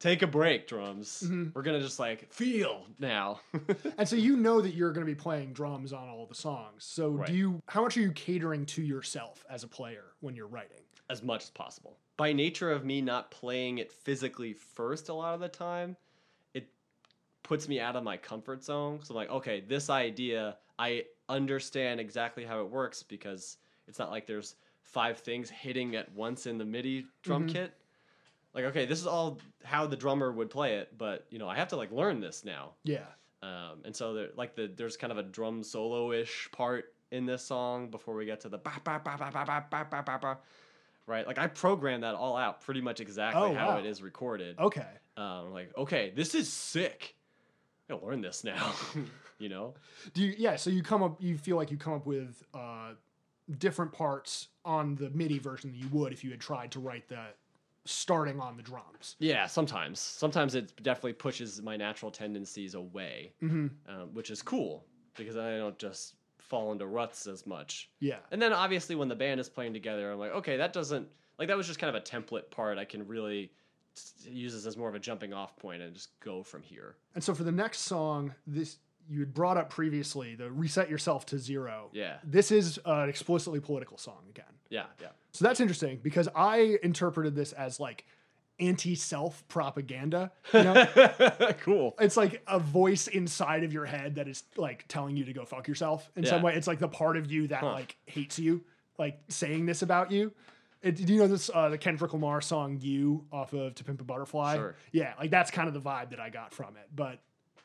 take a break drums Mhm. we're gonna just like feel now (laughs) And so you know that you're going to be playing drums on all the songs. So Right. do you? How much are you catering to yourself as a player when you're writing? as much as possible. By nature of me not playing it physically first a lot of the time, it puts me out of my comfort zone. So I'm like, okay, this idea, I understand exactly how it works because it's not like there's five things hitting at once in the MIDI drum Mhm. kit. Like, okay, this is all how the drummer would play it, but you know, I have to like learn this now. Yeah. Um, and so there, like the there's kind of a drum solo ish part in this song before we get to the ba ba ba ba ba ba ba ba ba ba. Right, like I programmed that all out pretty much exactly Oh, how wow. it is recorded. Okay. Um, like, okay, this is sick. I gotta learn this now. you know? Do you? Yeah. So you come up. You feel like you come up with uh, different parts on the MIDI version than you would if you had tried to write the starting on the drums. Yeah, sometimes. Sometimes it definitely pushes my natural tendencies away, hmm um, which is cool because I don't just fall into ruts as much. Yeah. And then obviously when the band is playing together, I'm like, okay, that doesn't like that was just kind of a template part. I can really use this as more of a jumping off point and just go from here. And so for the next song, this you had brought up previously the reset yourself to zero. Yeah, This is an explicitly political song again. yeah, yeah. So that's interesting because I interpreted this as like anti-self propaganda. You know? (laughs) cool. it's like a voice inside of your head that is like telling you to go fuck yourself in some way. It's like the part of you that Huh. like hates you, like saying this about you. It, do you know this uh, the Kendrick Lamar song "You" off of "To Pimp a Butterfly"? Sure. Yeah, like that's kind of the vibe that I got from it. But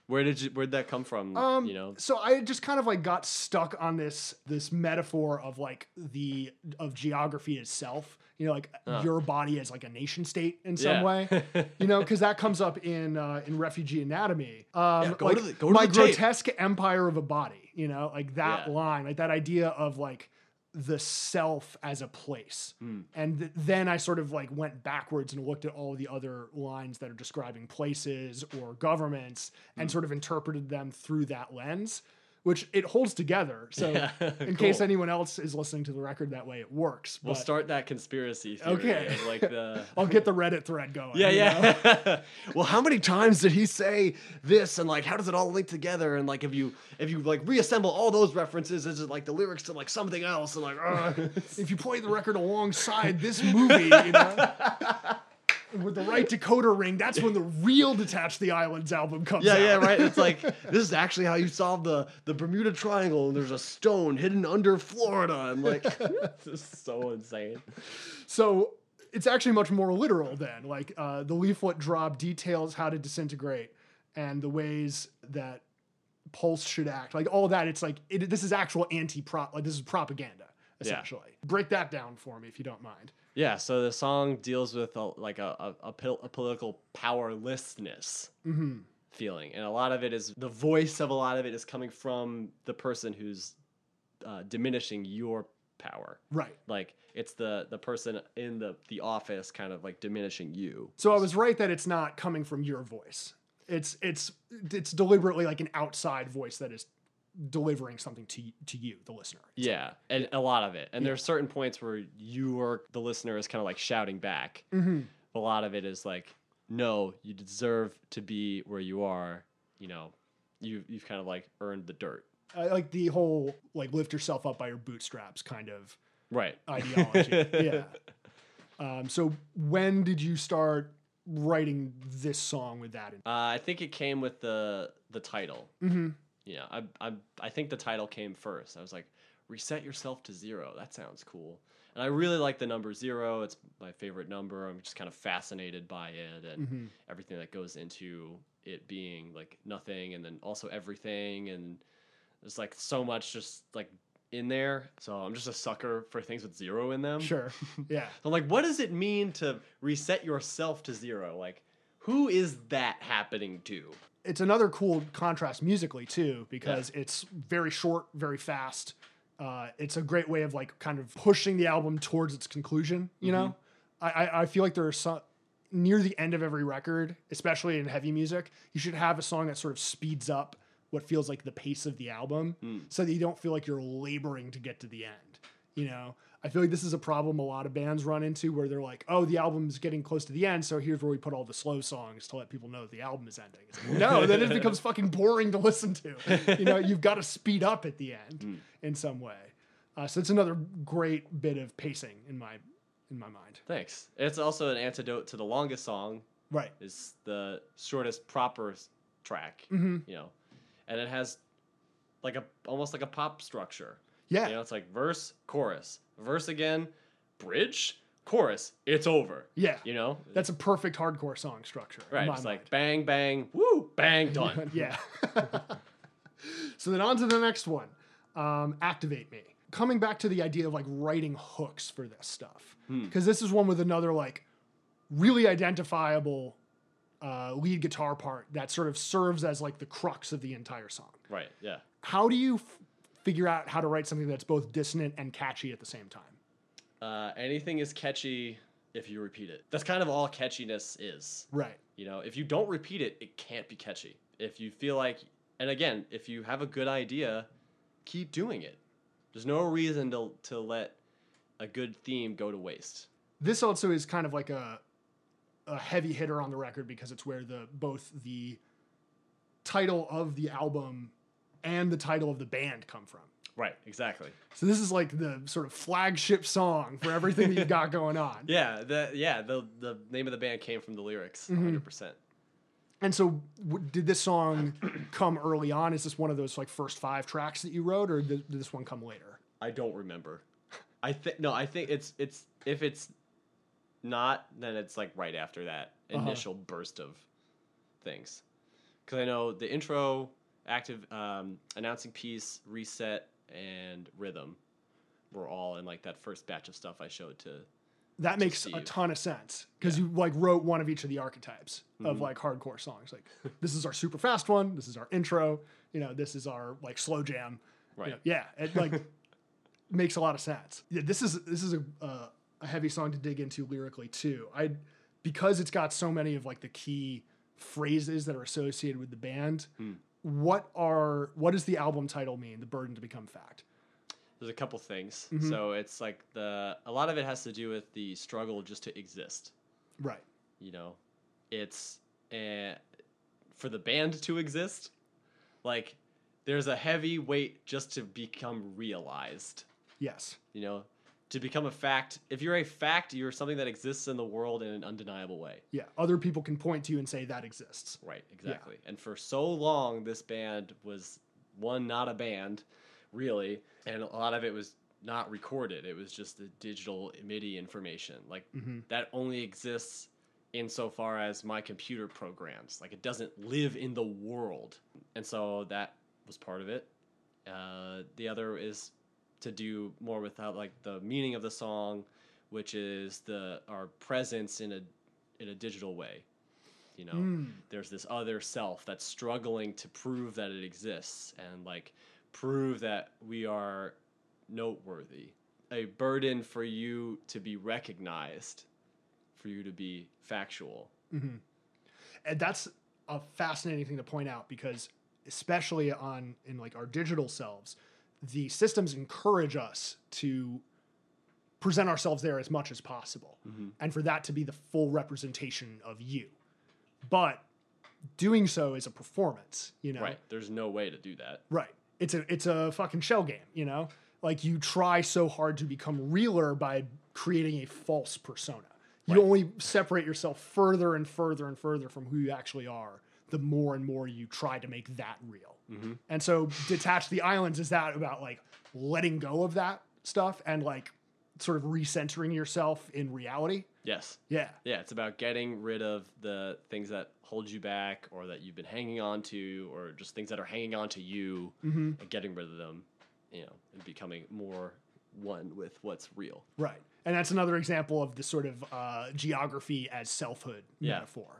Where did you where'd that come from? um, you know? so I just kind of like got stuck on this this metaphor of like the of geography itself. You know, like Uh. your body as like a nation state in some Yeah. way. you know, (laughs) because that comes up in uh, in Refugee Anatomy. Um, Yeah, go like to the- go to my the tape. grotesque empire of a body. You know, like that Yeah. line, like that idea of like the self as a place. Hmm. And th- then I sort of like went backwards and looked at all the other lines that are describing places or governments Hmm. and sort of interpreted them through that lens, which it holds together. So Yeah, (laughs) in case anyone else is listening to the record that way, it works. We'll but start that conspiracy theory Okay. like the (laughs) I'll get the Reddit thread going. Yeah, yeah. (laughs) well, how many times did he say this, and like, how does it all link together? And like, if you if you like reassemble all those references, is it like the lyrics to like something else? And like, uh, if you play the record alongside this movie, you know, with the right decoder ring, that's when the real Detach the Islands album comes yeah, out. yeah, yeah, right. It's like (laughs) this is actually how you solve the the Bermuda Triangle, and there's a stone hidden under Florida. I'm like, (laughs) this is so insane. So it's actually much more literal then. Like uh, the leaflet drop details how to disintegrate and the ways that Pulse should act. Like all that. It's like it, this is actual anti-prop. Like this is propaganda essentially. Break that down for me if you don't mind. Yeah, so the song deals with a, like a a, a, pol- a political powerlessness Mm-hmm. feeling, and a lot of it is the voice of a lot of it is coming from the person who's uh, diminishing your power. Right. Like it's the the person in the the office kind of like diminishing you. So I was right that it's not coming from your voice. It's it's it's deliberately like an outside voice that is delivering something to to you, the listener. Yeah, and a lot of it. And there's certain points where you or the listener is kind of like shouting back. Mm-hmm. A lot of it is like, no, you deserve to be where you are. You know, you you've kind of like earned the dirt. I like the whole like lift yourself up by your bootstraps kind of Right. (laughs) ideology. yeah. Um, so when did you start writing this song with that? In- Uh, I think it came with the the title. mm-hmm. You know, I I I think the title came first. I was like, reset yourself to zero. That sounds cool. And I really like the number zero. It's my favorite number. I'm just kind of fascinated by it and Mm-hmm. everything that goes into it being like nothing and then also everything and there's like so much just like in there. So I'm just a sucker for things with zero in them. Sure. (laughs) Yeah. So I'm like, what does it mean to reset yourself to zero? Like, who is that happening to? It's another cool contrast musically too because it's very short, very fast. Uh, it's a great way of like kind of pushing the album towards its conclusion. You know, I, I feel like there are some near the end of every record, especially in heavy music, you should have a song that sort of speeds up what feels like the pace of the album, so that you don't feel like you're laboring to get to the end. You know, I feel like this is a problem a lot of bands run into where they're like, "Oh, the album's getting close to the end, so here's where we put all the slow songs to let people know that the album is ending." Like, no, then it becomes (laughs) fucking boring to listen to. You know, you've got to speed up at the end in some way. Uh, so it's another great bit of pacing in my in my mind. Thanks. It's also an antidote to the longest song. Right. Is the shortest proper track. Mhm. You know, and it has like a almost like a pop structure. Yeah. You know, it's like verse, chorus, verse again, bridge, chorus. It's over. Yeah. You know, That's a perfect hardcore song structure. right. It's like bang, bang, woo, bang, (laughs) done. yeah. (laughs) so then on to the next one. Um, Activate Me. Coming back to the idea of like writing hooks for this stuff. Hmm. Because this is one with another like really identifiable uh, lead guitar part that sort of serves as like the crux of the entire song. right. Yeah. How do you f- figure out how to write something that's both dissonant and catchy at the same time? Uh, anything is catchy if you repeat it. That's kind of all catchiness is. Right. You know, if you don't repeat it, it can't be catchy. If you feel like, and again, if you have a good idea, keep doing it. There's no reason to to let a good theme go to waste. this also is kind of like a a heavy hitter on the record because it's where the both the title of the album and the title of the band come from. Right. Exactly. So this is like the sort of flagship song for everything that you've got (laughs) going on. Yeah. The yeah the the name of the band came from the lyrics. 100. percent And so w- did this song (clears throat) come early on? Is this one of those like first 5 tracks that you wrote or did, did this one come later? I don't remember. I think no. I think it's it's if it's not, then it's like right after that Uh-huh. initial burst of things. Because I know the intro, active um, announcing peace, reset, and rhythm were all in like that first batch of stuff I showed to. That makes a ton of sense because Yeah. you like wrote one of each of the archetypes of Mhm. like hardcore songs. Like this is our super fast one. This is our intro. You know, this is our like slow jam. you Right. know, yeah, it like (laughs) makes a lot of sense. Yeah, this is this is a uh, a heavy song to dig into lyrically too. I because it's got so many of like the key phrases that are associated with the band. Hmm. What are what does the album title mean? The burden to become fact. There's a couple things. Mhm. So it's like the a lot of it has to do with the struggle just to exist. Right. You know, it's uh, for the band to exist. Like there's a heavy weight just to become realized. Yes. You know, to become a fact. If you're a fact, you're something that exists in the world in an undeniable way. Yeah. Other people can point to you and say that exists. Right, exactly. And for so long, this band was one, not a band, really, and a lot of it was not recorded. It was just the digital MIDI information. Like Mhm. that only exists insofar as my computer programs. Like it doesn't live in the world, and so that was part of it. Uh, the other is to do more without like the meaning of the song, which is the our presence in a in a digital way. You know, Mm. there's this other self that's struggling to prove that it exists and like prove that we are noteworthy. A burden for you to be recognized, for you to be factual. hmm And that's a fascinating thing to point out because, especially on in like our digital selves, the systems encourage us to present ourselves there as much as possible, Mhm. and for that to be the full representation of you. But doing so is a performance, you know. Right. There's no way to do that. Right. It's a it's a fucking shell game, you know? Like you try so hard to become realer by creating a false persona. You Right. only separate yourself further and further and further from who you actually are, the more and more you try to make that real. Mm-hmm. And so detach the islands is that about like letting go of that stuff and like sort of recentering yourself in reality. Yes. Yeah. Yeah, it's about getting rid of the things that hold you back or that you've been hanging on to or just things that are hanging on to you hmm and getting rid of them, you know, and becoming more one with what's real. Right. And that's another example of the sort of uh, geography as selfhood Yeah. metaphor.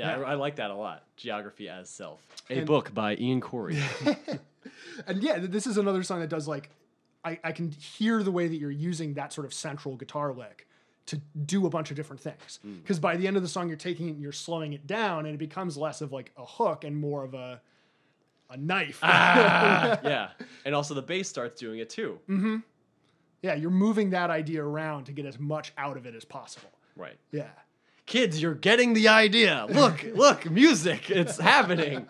Yeah, Yeah. I, I like that a lot. Geography as self. A And- book by Ian Corey. (laughs) and yeah, th- this is another song that does like I, I can hear the way that you're using that sort of central guitar lick to do a bunch of different things. Mm. Because by the end of the song, you're taking it and you're slowing it down, and it becomes less of like a hook and more of a a knife. ah, (laughs) yeah. And also the bass starts doing it too. hmm Yeah, you're moving that idea around to get as much out of it as possible. Right. Yeah. Kids, you're getting the idea. Look, (laughs) look, music. It's happening.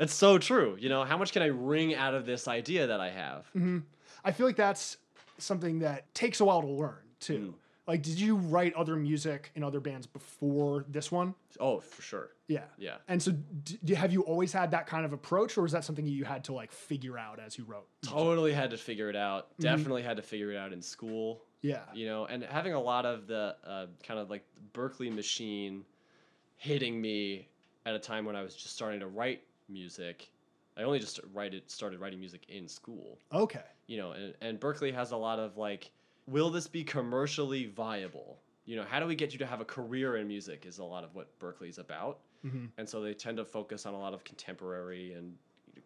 It's so true. You know, how much can I wring out of this idea that I have? hmm I feel like that's something that takes a while to learn too. Mm. Like, did you write other music in other bands before this one? Oh, for sure. Yeah. Yeah. And so, d- have you always had that kind of approach, or was that something you had to like figure out as you wrote? Totally had to figure it out. Definitely had to figure it out in school. Yeah. you know, and having a lot of the uh, kind of like Berklee machine hitting me at a time when I was just starting to write music. I only just write it, started writing music in school, Okay. you know, and, and Berklee has a lot of like, will this be commercially viable? You know, how do we get you to have a career in music is a lot of what Berklee's about. hmm And so they tend to focus on a lot of contemporary and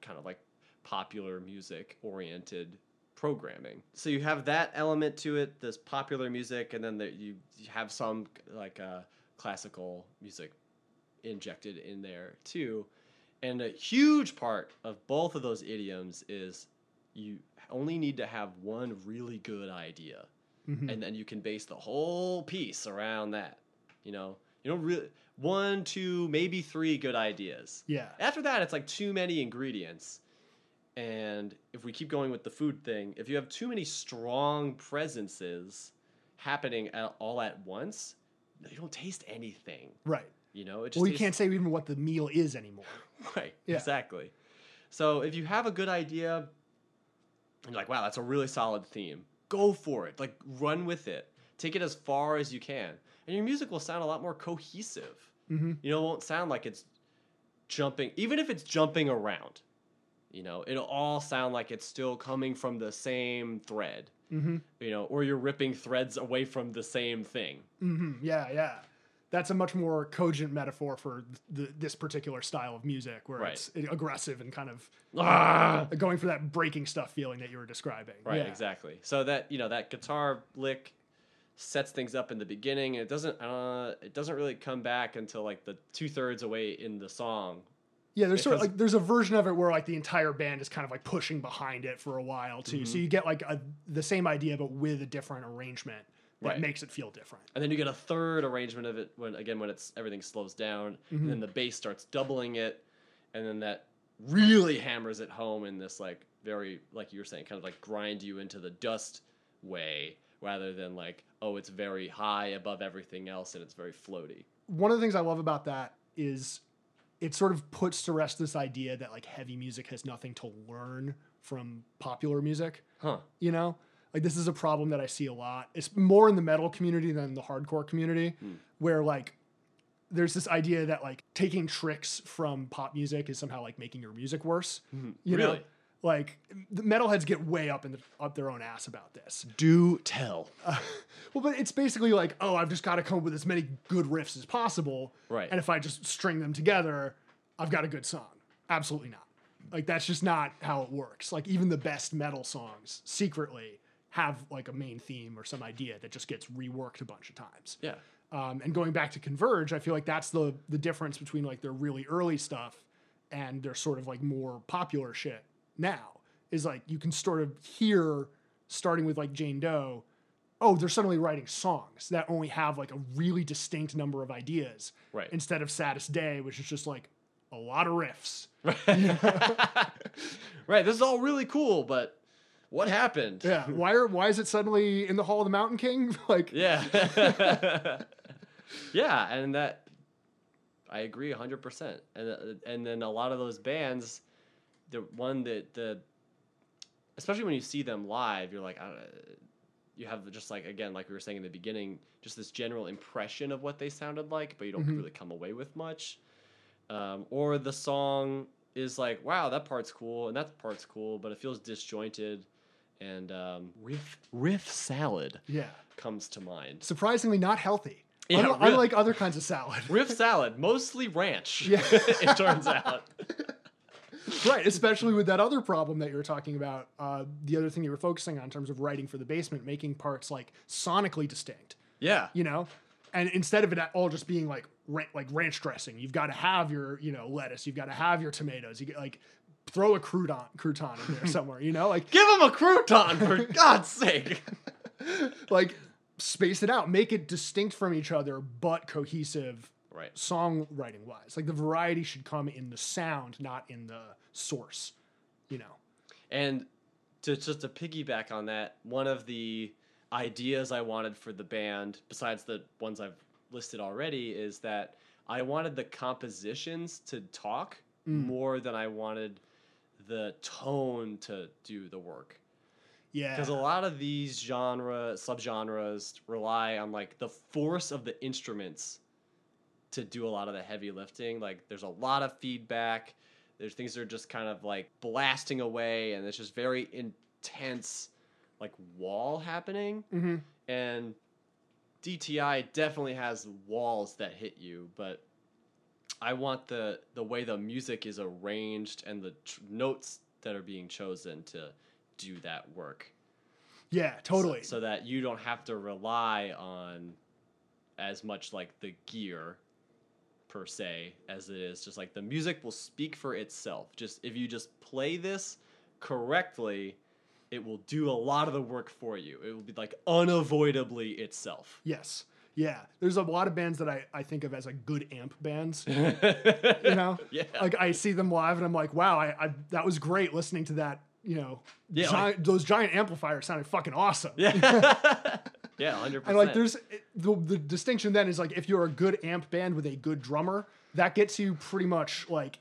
kind of like popular music oriented programming. So you have that element to it, this popular music, and then the, you, you have some like uh, classical music injected in there too. And a huge part of both of those idioms is you only need to have one really good idea hmm and then you can base the whole piece around that. You know, you don't really one, two, maybe three good ideas. Yeah. After that, it's like too many ingredients. And if we keep going with the food thing, if you have too many strong presences happening at, all at once, you don't taste anything. Right. You know, it just Well, you tastes- can't say even what the meal is anymore. (laughs) Right. Yeah. Exactly. So if you have a good idea, and you're like, wow, that's a really solid theme. Go for it. Like run with it. take it as far as you can, and your music will sound a lot more cohesive. Mm-hmm. You know, it won't sound like it's jumping, even if it's jumping around. You know, it'll all sound like it's still coming from the same thread. Mm-hmm. You know, or you're ripping threads away from the same thing. Mm-hmm. Yeah, yeah. That's a much more cogent metaphor for th- this particular style of music, where Right. it's aggressive and kind of Ah! going for that breaking stuff feeling that you were describing. Right, Yeah. exactly. So that you know that guitar lick sets things up in the beginning, and it doesn't uh, it doesn't really come back until like the two thirds away in the song. Yeah, there's sort of like there's a version of it where like the entire band is kind of like pushing behind it for a while too. Mm-hmm. So you get like a, the same idea but with a different arrangement that Right. makes it feel different. And then you get a third arrangement of it when again when it's everything slows down, and then mm-hmm. the bass starts doubling it, and then that really hammers it home in this like very like you were saying kind of like grind you into the dust way rather than like oh it's very high above everything else and it's very floaty. One of the things I love about that is it sort of puts to rest this idea that like heavy music has nothing to learn from popular music. Huh. You know, like this is a problem that I see a lot. It's more in the metal community than the hardcore community, where like there's this idea that like taking tricks from pop music is somehow like making your music worse. Mm-hmm. You know, Really? like the metalheads get way up in the, up their own ass about this. Do tell. (laughs) Well, but it's basically like, oh, I've just got to come up with as many good riffs as possible. Right. And if I just string them together, I've got a good song. Absolutely not. Like that's just not how it works. Like even the best metal songs secretly have like a main theme or some idea that just gets reworked a bunch of times. Yeah. Um, and going back to Converge, I feel like that's the the difference between like their really early stuff and their sort of like more popular shit now is like you can sort of hear starting with like Jane Doe, oh, they're suddenly writing songs that only have like a really distinct number of ideas Right. instead of Saddest Day, which is just like a lot of riffs. (laughs) right. This is all really cool, but what happened? Yeah, (laughs) why are why is it suddenly in the Hall of the Mountain King? (laughs) like Yeah. (laughs) yeah, and that I agree 100%. And uh, and then a lot of those bands the one that the especially when you see them live, you're like I don't, you have just like again like we were saying in the beginning, just this general impression of what they sounded like, but you don't really come away with much. Um, or the song is like, wow, that part's cool and that part's cool, but it feels disjointed. And um, riff riff salad yeah, comes to mind. surprisingly not healthy. (laughs) Yeah, Unli- really. Unlike other kinds of salad. (laughs) Riff salad, mostly ranch. Yeah. (laughs) it turns out. right, especially with that other problem that you were talking about. Uh, the other thing you were focusing on in terms of writing for the basement, making parts like sonically distinct. Yeah. You know, and instead of it all just being like like ranch dressing, you've got to have your you know lettuce, you've got to have your tomatoes. You get like throw a crouton crouton in there (laughs) somewhere. You know, like Give him a crouton for (laughs) God's sake. (laughs) like space it out, make it distinct from each other but cohesive Right. songwriting wise. Like the variety should come in the sound, not in the source. You know. And to just to piggyback on that, one of the ideas I wanted for the band, besides the ones I've listed already, is that I wanted the compositions to talk mm. more than I wanted the tone to do the work. Yeah. Because a lot of these genre subgenres rely on like the force of the instruments to do a lot of the heavy lifting. Like there's a lot of feedback. There's things that are just kind of like blasting away, and it's just very intense, like wall happening. Mhm. And DTI definitely has walls that hit you, but I want the the way the music is arranged and the tr- notes that are being chosen to do that work. Yeah, totally. So, so that you don't have to rely on as much like the gear per se as it is just like the music will speak for itself. Just if you just play this correctly, it will do a lot of the work for you. It will be like unavoidably itself. yes. Yeah. There's a lot of bands that I, I think of as like good amp bands. (laughs) you know? Yeah. Like I see them live and I'm like, wow, I, I that was great listening to that, you know, Yeah, giant, those giant amplifiers sounded fucking awesome. Yeah. (laughs) yeah, 100%. And like there's the, the distinction then is like if you're a good amp band with a good drummer, that gets you pretty much like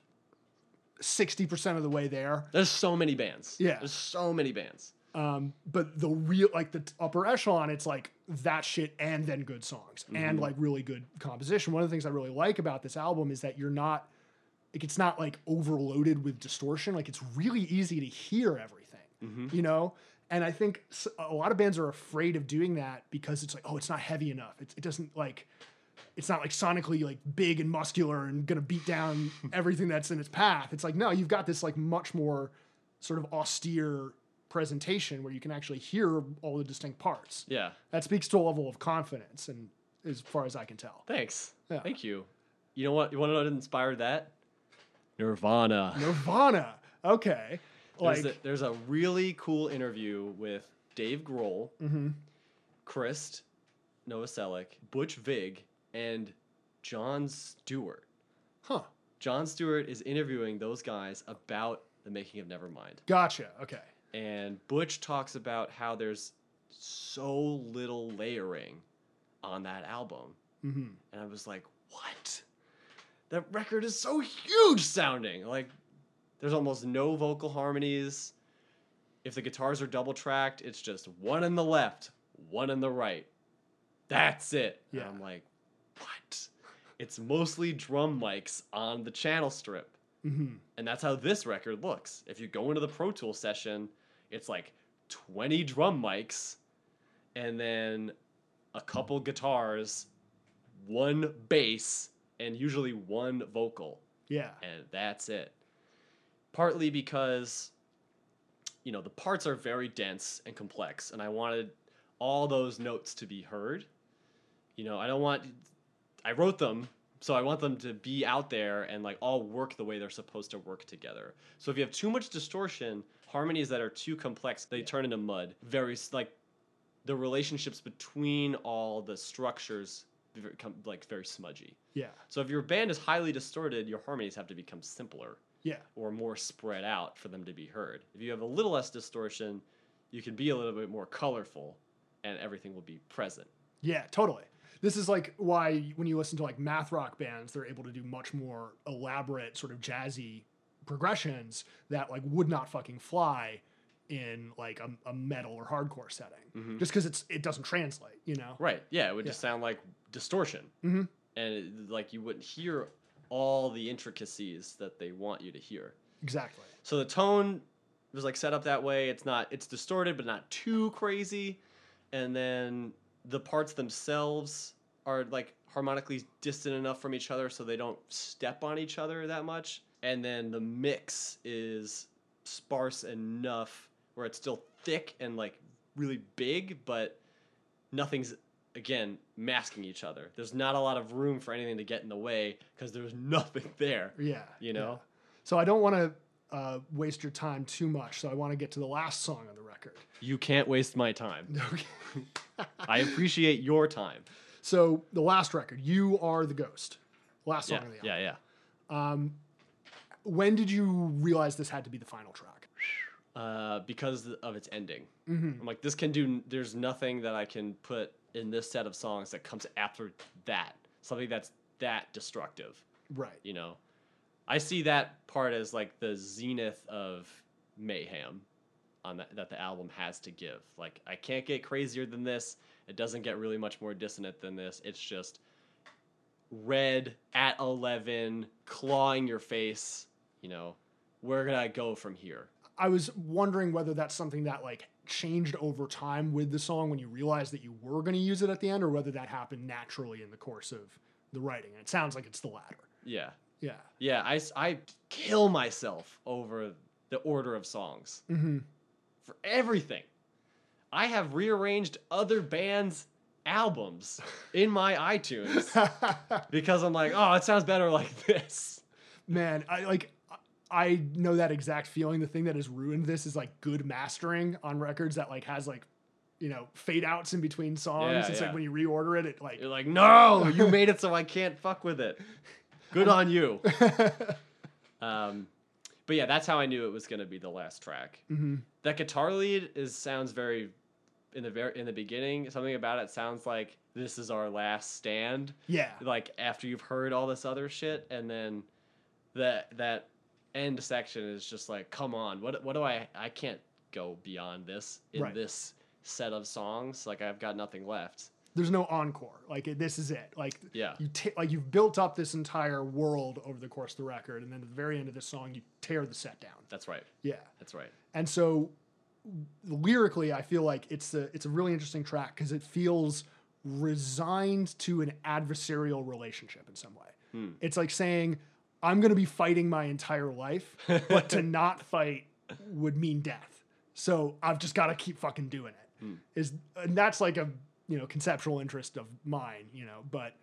60% of the way there. There's so many bands. Yeah. There's so many bands. Um, but the real like the upper echelon, it's like that shit and then good songs and like really good composition. One of the things I really like about this album is that you're not like it's not like overloaded with distortion. Like it's really easy to hear everything, you know. And I think a lot of bands are afraid of doing that because it's like, oh, it's not heavy enough. It's, it doesn't like, it's not like sonically like big and muscular and gonna beat down (laughs) everything that's in its path. It's like, no, you've got this like much more sort of austere presentation where you can actually hear all the distinct parts. Yeah. That speaks to a level of confidence, and as far as I can tell, Thanks. Yeah. Thank you. You know what? You want to know what inspired that? Nirvana. Nirvana. Okay, There's, like a, there's a really cool interview with Dave Grohl, Mm-hmm. Chris Novoselic, Butch Vig, and John Stewart. huh? John Stewart is interviewing those guys about the making of Nevermind. Gotcha. Okay. And Butch talks about how there's so little layering on that album. Mm-hmm. And I was like, what? That record is so huge sounding. Like, there's almost no vocal harmonies. If the guitars are double tracked, it's just one in the left, one in the right. That's it. And Yeah. I'm like, what? It's mostly drum mics on the channel strip. Mm-hmm. And that's how this record looks. If you go into the Pro Tool session, it's like 20 drum mics and then a couple guitars, one bass, and usually one vocal. Yeah. And that's it. Partly because, you know, the parts are very dense and complex, and I wanted all those notes to be heard. You know, I don't want, I wrote them, so I want them to be out there and like all work the way they're supposed to work together. So if you have too much distortion, harmonies that are too complex, they turn into mud. Very, like, the relationships between all the structures become like very smudgy. Yeah. So if your band is highly distorted, your harmonies have to become simpler Yeah. or more spread out for them to be heard. If you have a little less distortion, you can be a little bit more colorful and everything will be present. Yeah, totally. This is like why when you listen to like math rock bands, they're able to do much more elaborate, sort of jazzy progressions that like would not fucking fly in like a, a metal or hardcore setting, just because it's it doesn't translate, you know. Right. Yeah, it would just sound like distortion. Mhm. And it, like you wouldn't hear all the intricacies that they want you to hear. Exactly. So the tone was like set up that way. It's not it's distorted but not too crazy. And then the parts themselves are like harmonically distant enough from each other so they don't step on each other that much. And then the mix is sparse enough where it's still thick and like really big, but nothing's again masking each other. There's not a lot of room for anything to get in the way because there's (laughs) nothing there. Yeah. You know? yeah. So I don't want to uh, waste your time too much. So I want to get to the last song on the record. You can't waste my time. (laughs) Okay. (laughs) I appreciate your time. So the last record, "You Are the Ghost," last song Yeah, on the album. yeah, yeah. When did you realize this had to be the final track? Uh, because of its ending, I'm like, this can do. There's nothing that I can put in this set of songs that comes after that. Something that's that destructive. Right. You know, I see that part as like the zenith of mayhem on that that the album has to give. Like, I can't get crazier than this. It doesn't get really much more dissonant than this. It's just red at 11 clawing your face you know where can i go from here I was wondering whether that's something that like changed over time with the song when you realized that you were going to use it at the end, or whether that happened naturally in the course of the writing. And it sounds like it's the latter. yeah Yeah. yeah I, I kill myself over the order of songs Mm-hmm. for everything i have rearranged other bands albums (laughs) in my itunes (laughs) because i'm like oh it sounds better like this Man, I like. I know that exact feeling. The thing that has ruined this is like good mastering on records that like has like, you know, fade outs in between songs. Yeah, it's yeah. like when you reorder it, it like you're like no you made it so i can't fuck with it good on you (laughs) Um, but yeah, that's how I knew it was going to be the last track. Mhm. That guitar lead is sounds very in the very in the beginning. Something about it sounds like this is our last stand. yeah, Like after you've heard all this other shit, and then that that end section is just like, come on, what what do I I can't go beyond this in Right. this set of songs. Like I've got nothing left. There's no encore. Like it, this is it. Like Yeah. you ta- like you've built up this entire world over the course of the record, and then at the very end of this song, you tear the set down. That's right. Yeah. That's right. And so lyrically, I feel like it's a it's a really interesting track because it feels resigned to an adversarial relationship in some way. Hmm. It's like saying, "I'm going to be fighting my entire life, but to (laughs) not fight would mean death. So I've just got to keep fucking doing it." Hmm. Is and that's like a you know conceptual interest of mine, you know, but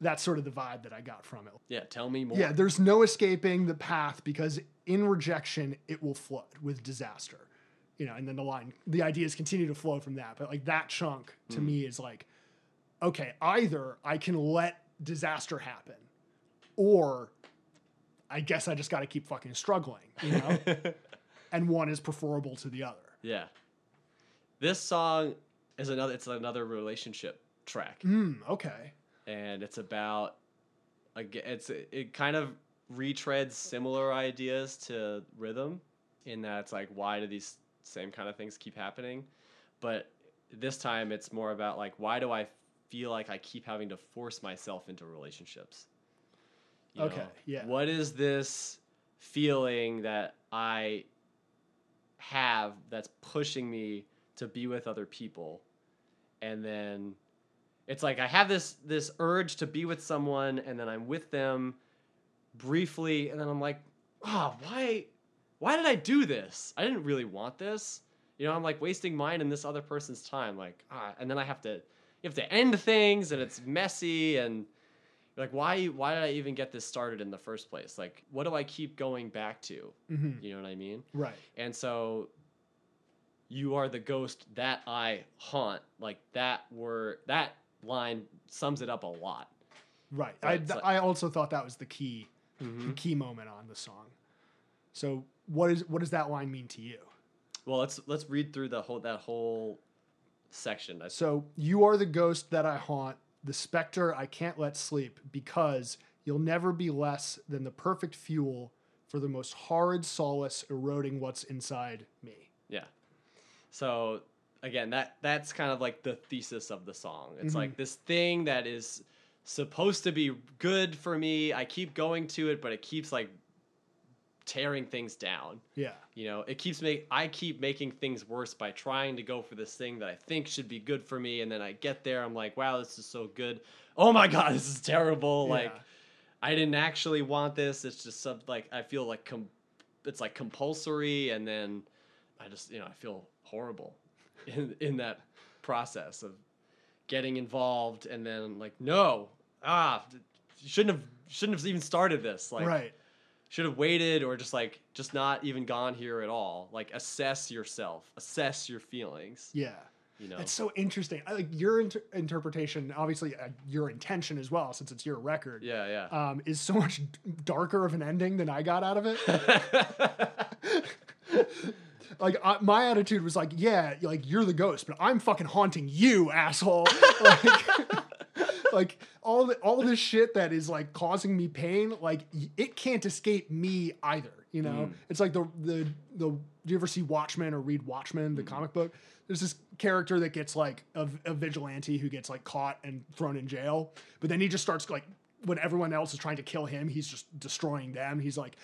that's sort of the vibe that I got from it. Yeah. Tell me more. Yeah, there's no escaping the path because in rejection it will flood with disaster. You know, and then the line, the ideas continue to flow from that. But like that chunk to hmm. me is like, okay, either I can let disaster happen, or I guess I just got to keep fucking struggling. You know, (laughs) and one is preferable to the other. Yeah. This song is another. It's another relationship track, Hmm. Okay. and it's about. It's it kind of retreads similar ideas to rhythm, in that it's like why do these same kind of things keep happening, but this time it's more about like why do I feel like I keep having to force myself into relationships. Okay, yeah. What is this feeling that I have that's pushing me to be with other people? And then it's like i have this this urge to be with someone and then i'm with them briefly and then i'm like oh why why did i do this? I didn't really want this. You know i'm like wasting mine and this other person's time like ah and then i have to you have to end things and it's messy and like why why did i even get this started in the first place like what do i keep going back to hmm you know what i mean Right. and so you are the ghost that I haunt. Like that were that line sums it up a lot. Right. I, it's like- I also thought that was the key the key moment on the song. So what is what does that line mean to you? Well, let's let's read through the whole that whole section. So you are the ghost that I haunt, the specter I can't let sleep, because you'll never be less than the perfect fuel for the most horrid solace eroding what's inside me. Yeah. So again, that that's kind of like the thesis of the song. It's like mm-hmm. this thing that is supposed to be good for me. I keep going to it, but it keeps like tearing things down. Yeah. You know, it keeps me I keep making things worse by trying to go for this thing that I think should be good for me, and then I get there, I'm like, wow, this is so good. Oh my (laughs) god, this is terrible. Like, I didn't actually want this. It's just some like I feel like com- it's like compulsory, and then I just you know I feel horrible (laughs) in in that process of getting involved, and then like no, ah, you shouldn't have shouldn't have even started this. Like, right. Should have waited or just like just not even gone here at all like assess yourself assess your feelings Yeah. you know It's so interesting. I like your inter- interpretation, obviously uh, your intention as well, since it's your record. yeah yeah Um, is so (laughs) much d- darker of an ending than I got out of it. (laughs) like I, my attitude was like, yeah, like you're the ghost, but I'm fucking haunting you, asshole. (laughs) like, like all the, all this shit that is like causing me pain, like it can't escape me either. You know, mm. it's like the the the. Do you ever see Watchmen or read Watchmen, the mm. comic book? There's this character that gets like a, a vigilante who gets like caught and thrown in jail, but then he just starts like when everyone else is trying to kill him, he's just destroying them. He's like,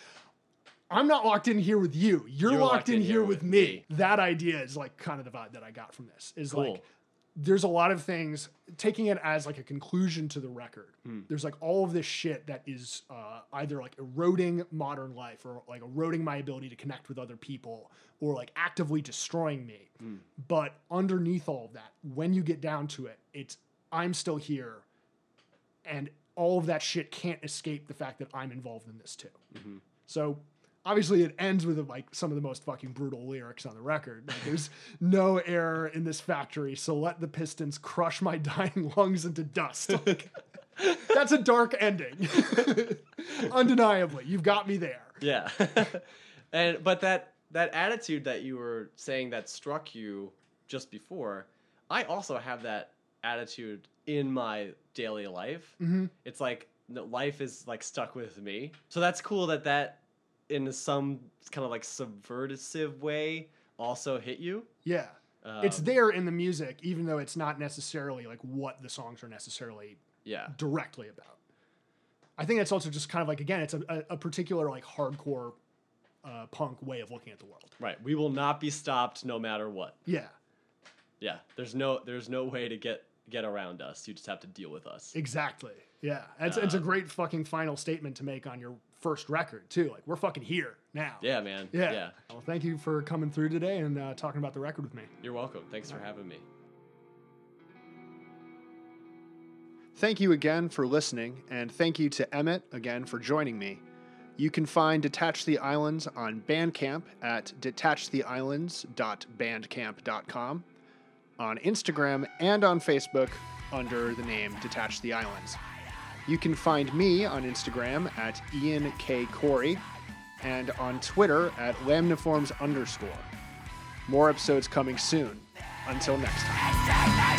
I'm not locked in here with you. You're, locked, in, here with me. That idea is like kind of the vibe that I got from this. Is Cool. like there's a lot of things taking it as like a conclusion to the record. Hmm. There's like all of this shit that is uh, either like eroding modern life or like eroding my ability to connect with other people or like actively destroying me. Hmm. But underneath all of that, when you get down to it, it's I'm still here and all of that shit can't escape the fact that I'm involved in this too. Mm-hmm. So obviously it ends with like some of the most fucking brutal lyrics on the record. Like, there's (laughs) no air in this factory, so let the pistons crush my (laughs) dying lungs into dust. Like, (laughs) that's a dark ending. Undeniably, you've got me there. yeah and but that that attitude that you were saying that struck you just before i also have that attitude in my daily life Mhm. it's like life is like stuck with me so that's cool that that in some kind of like subversive way also hit you. Yeah. it's Um, there in the music, even though it's not necessarily like what the songs are necessarily Yeah. directly about. I think that's also just kind of like again, it's a, a, a particular like hardcore uh, punk way of looking at the world. Right. We will not be stopped no matter what. Yeah, Yeah. There's no there's no way to get get around us. You just have to deal with us. exactly. Yeah, it's it's a great fucking final statement to make on your first record too. Like we're fucking here now. Yeah, man. Yeah. yeah. Well, thank you for coming through today and uh, talking about the record with me. You're welcome. Thanks for having me. Thank you again for listening, and thank you to Emmett again for joining me. You can find Detach the Islands on Bandcamp at detachtheislands.bandcamp.com, on Instagram and on Facebook under the name Detach the Islands. You can find me on Instagram at Ian K. Corey and on Twitter at lamniforms underscore. More episodes coming soon. Until next time.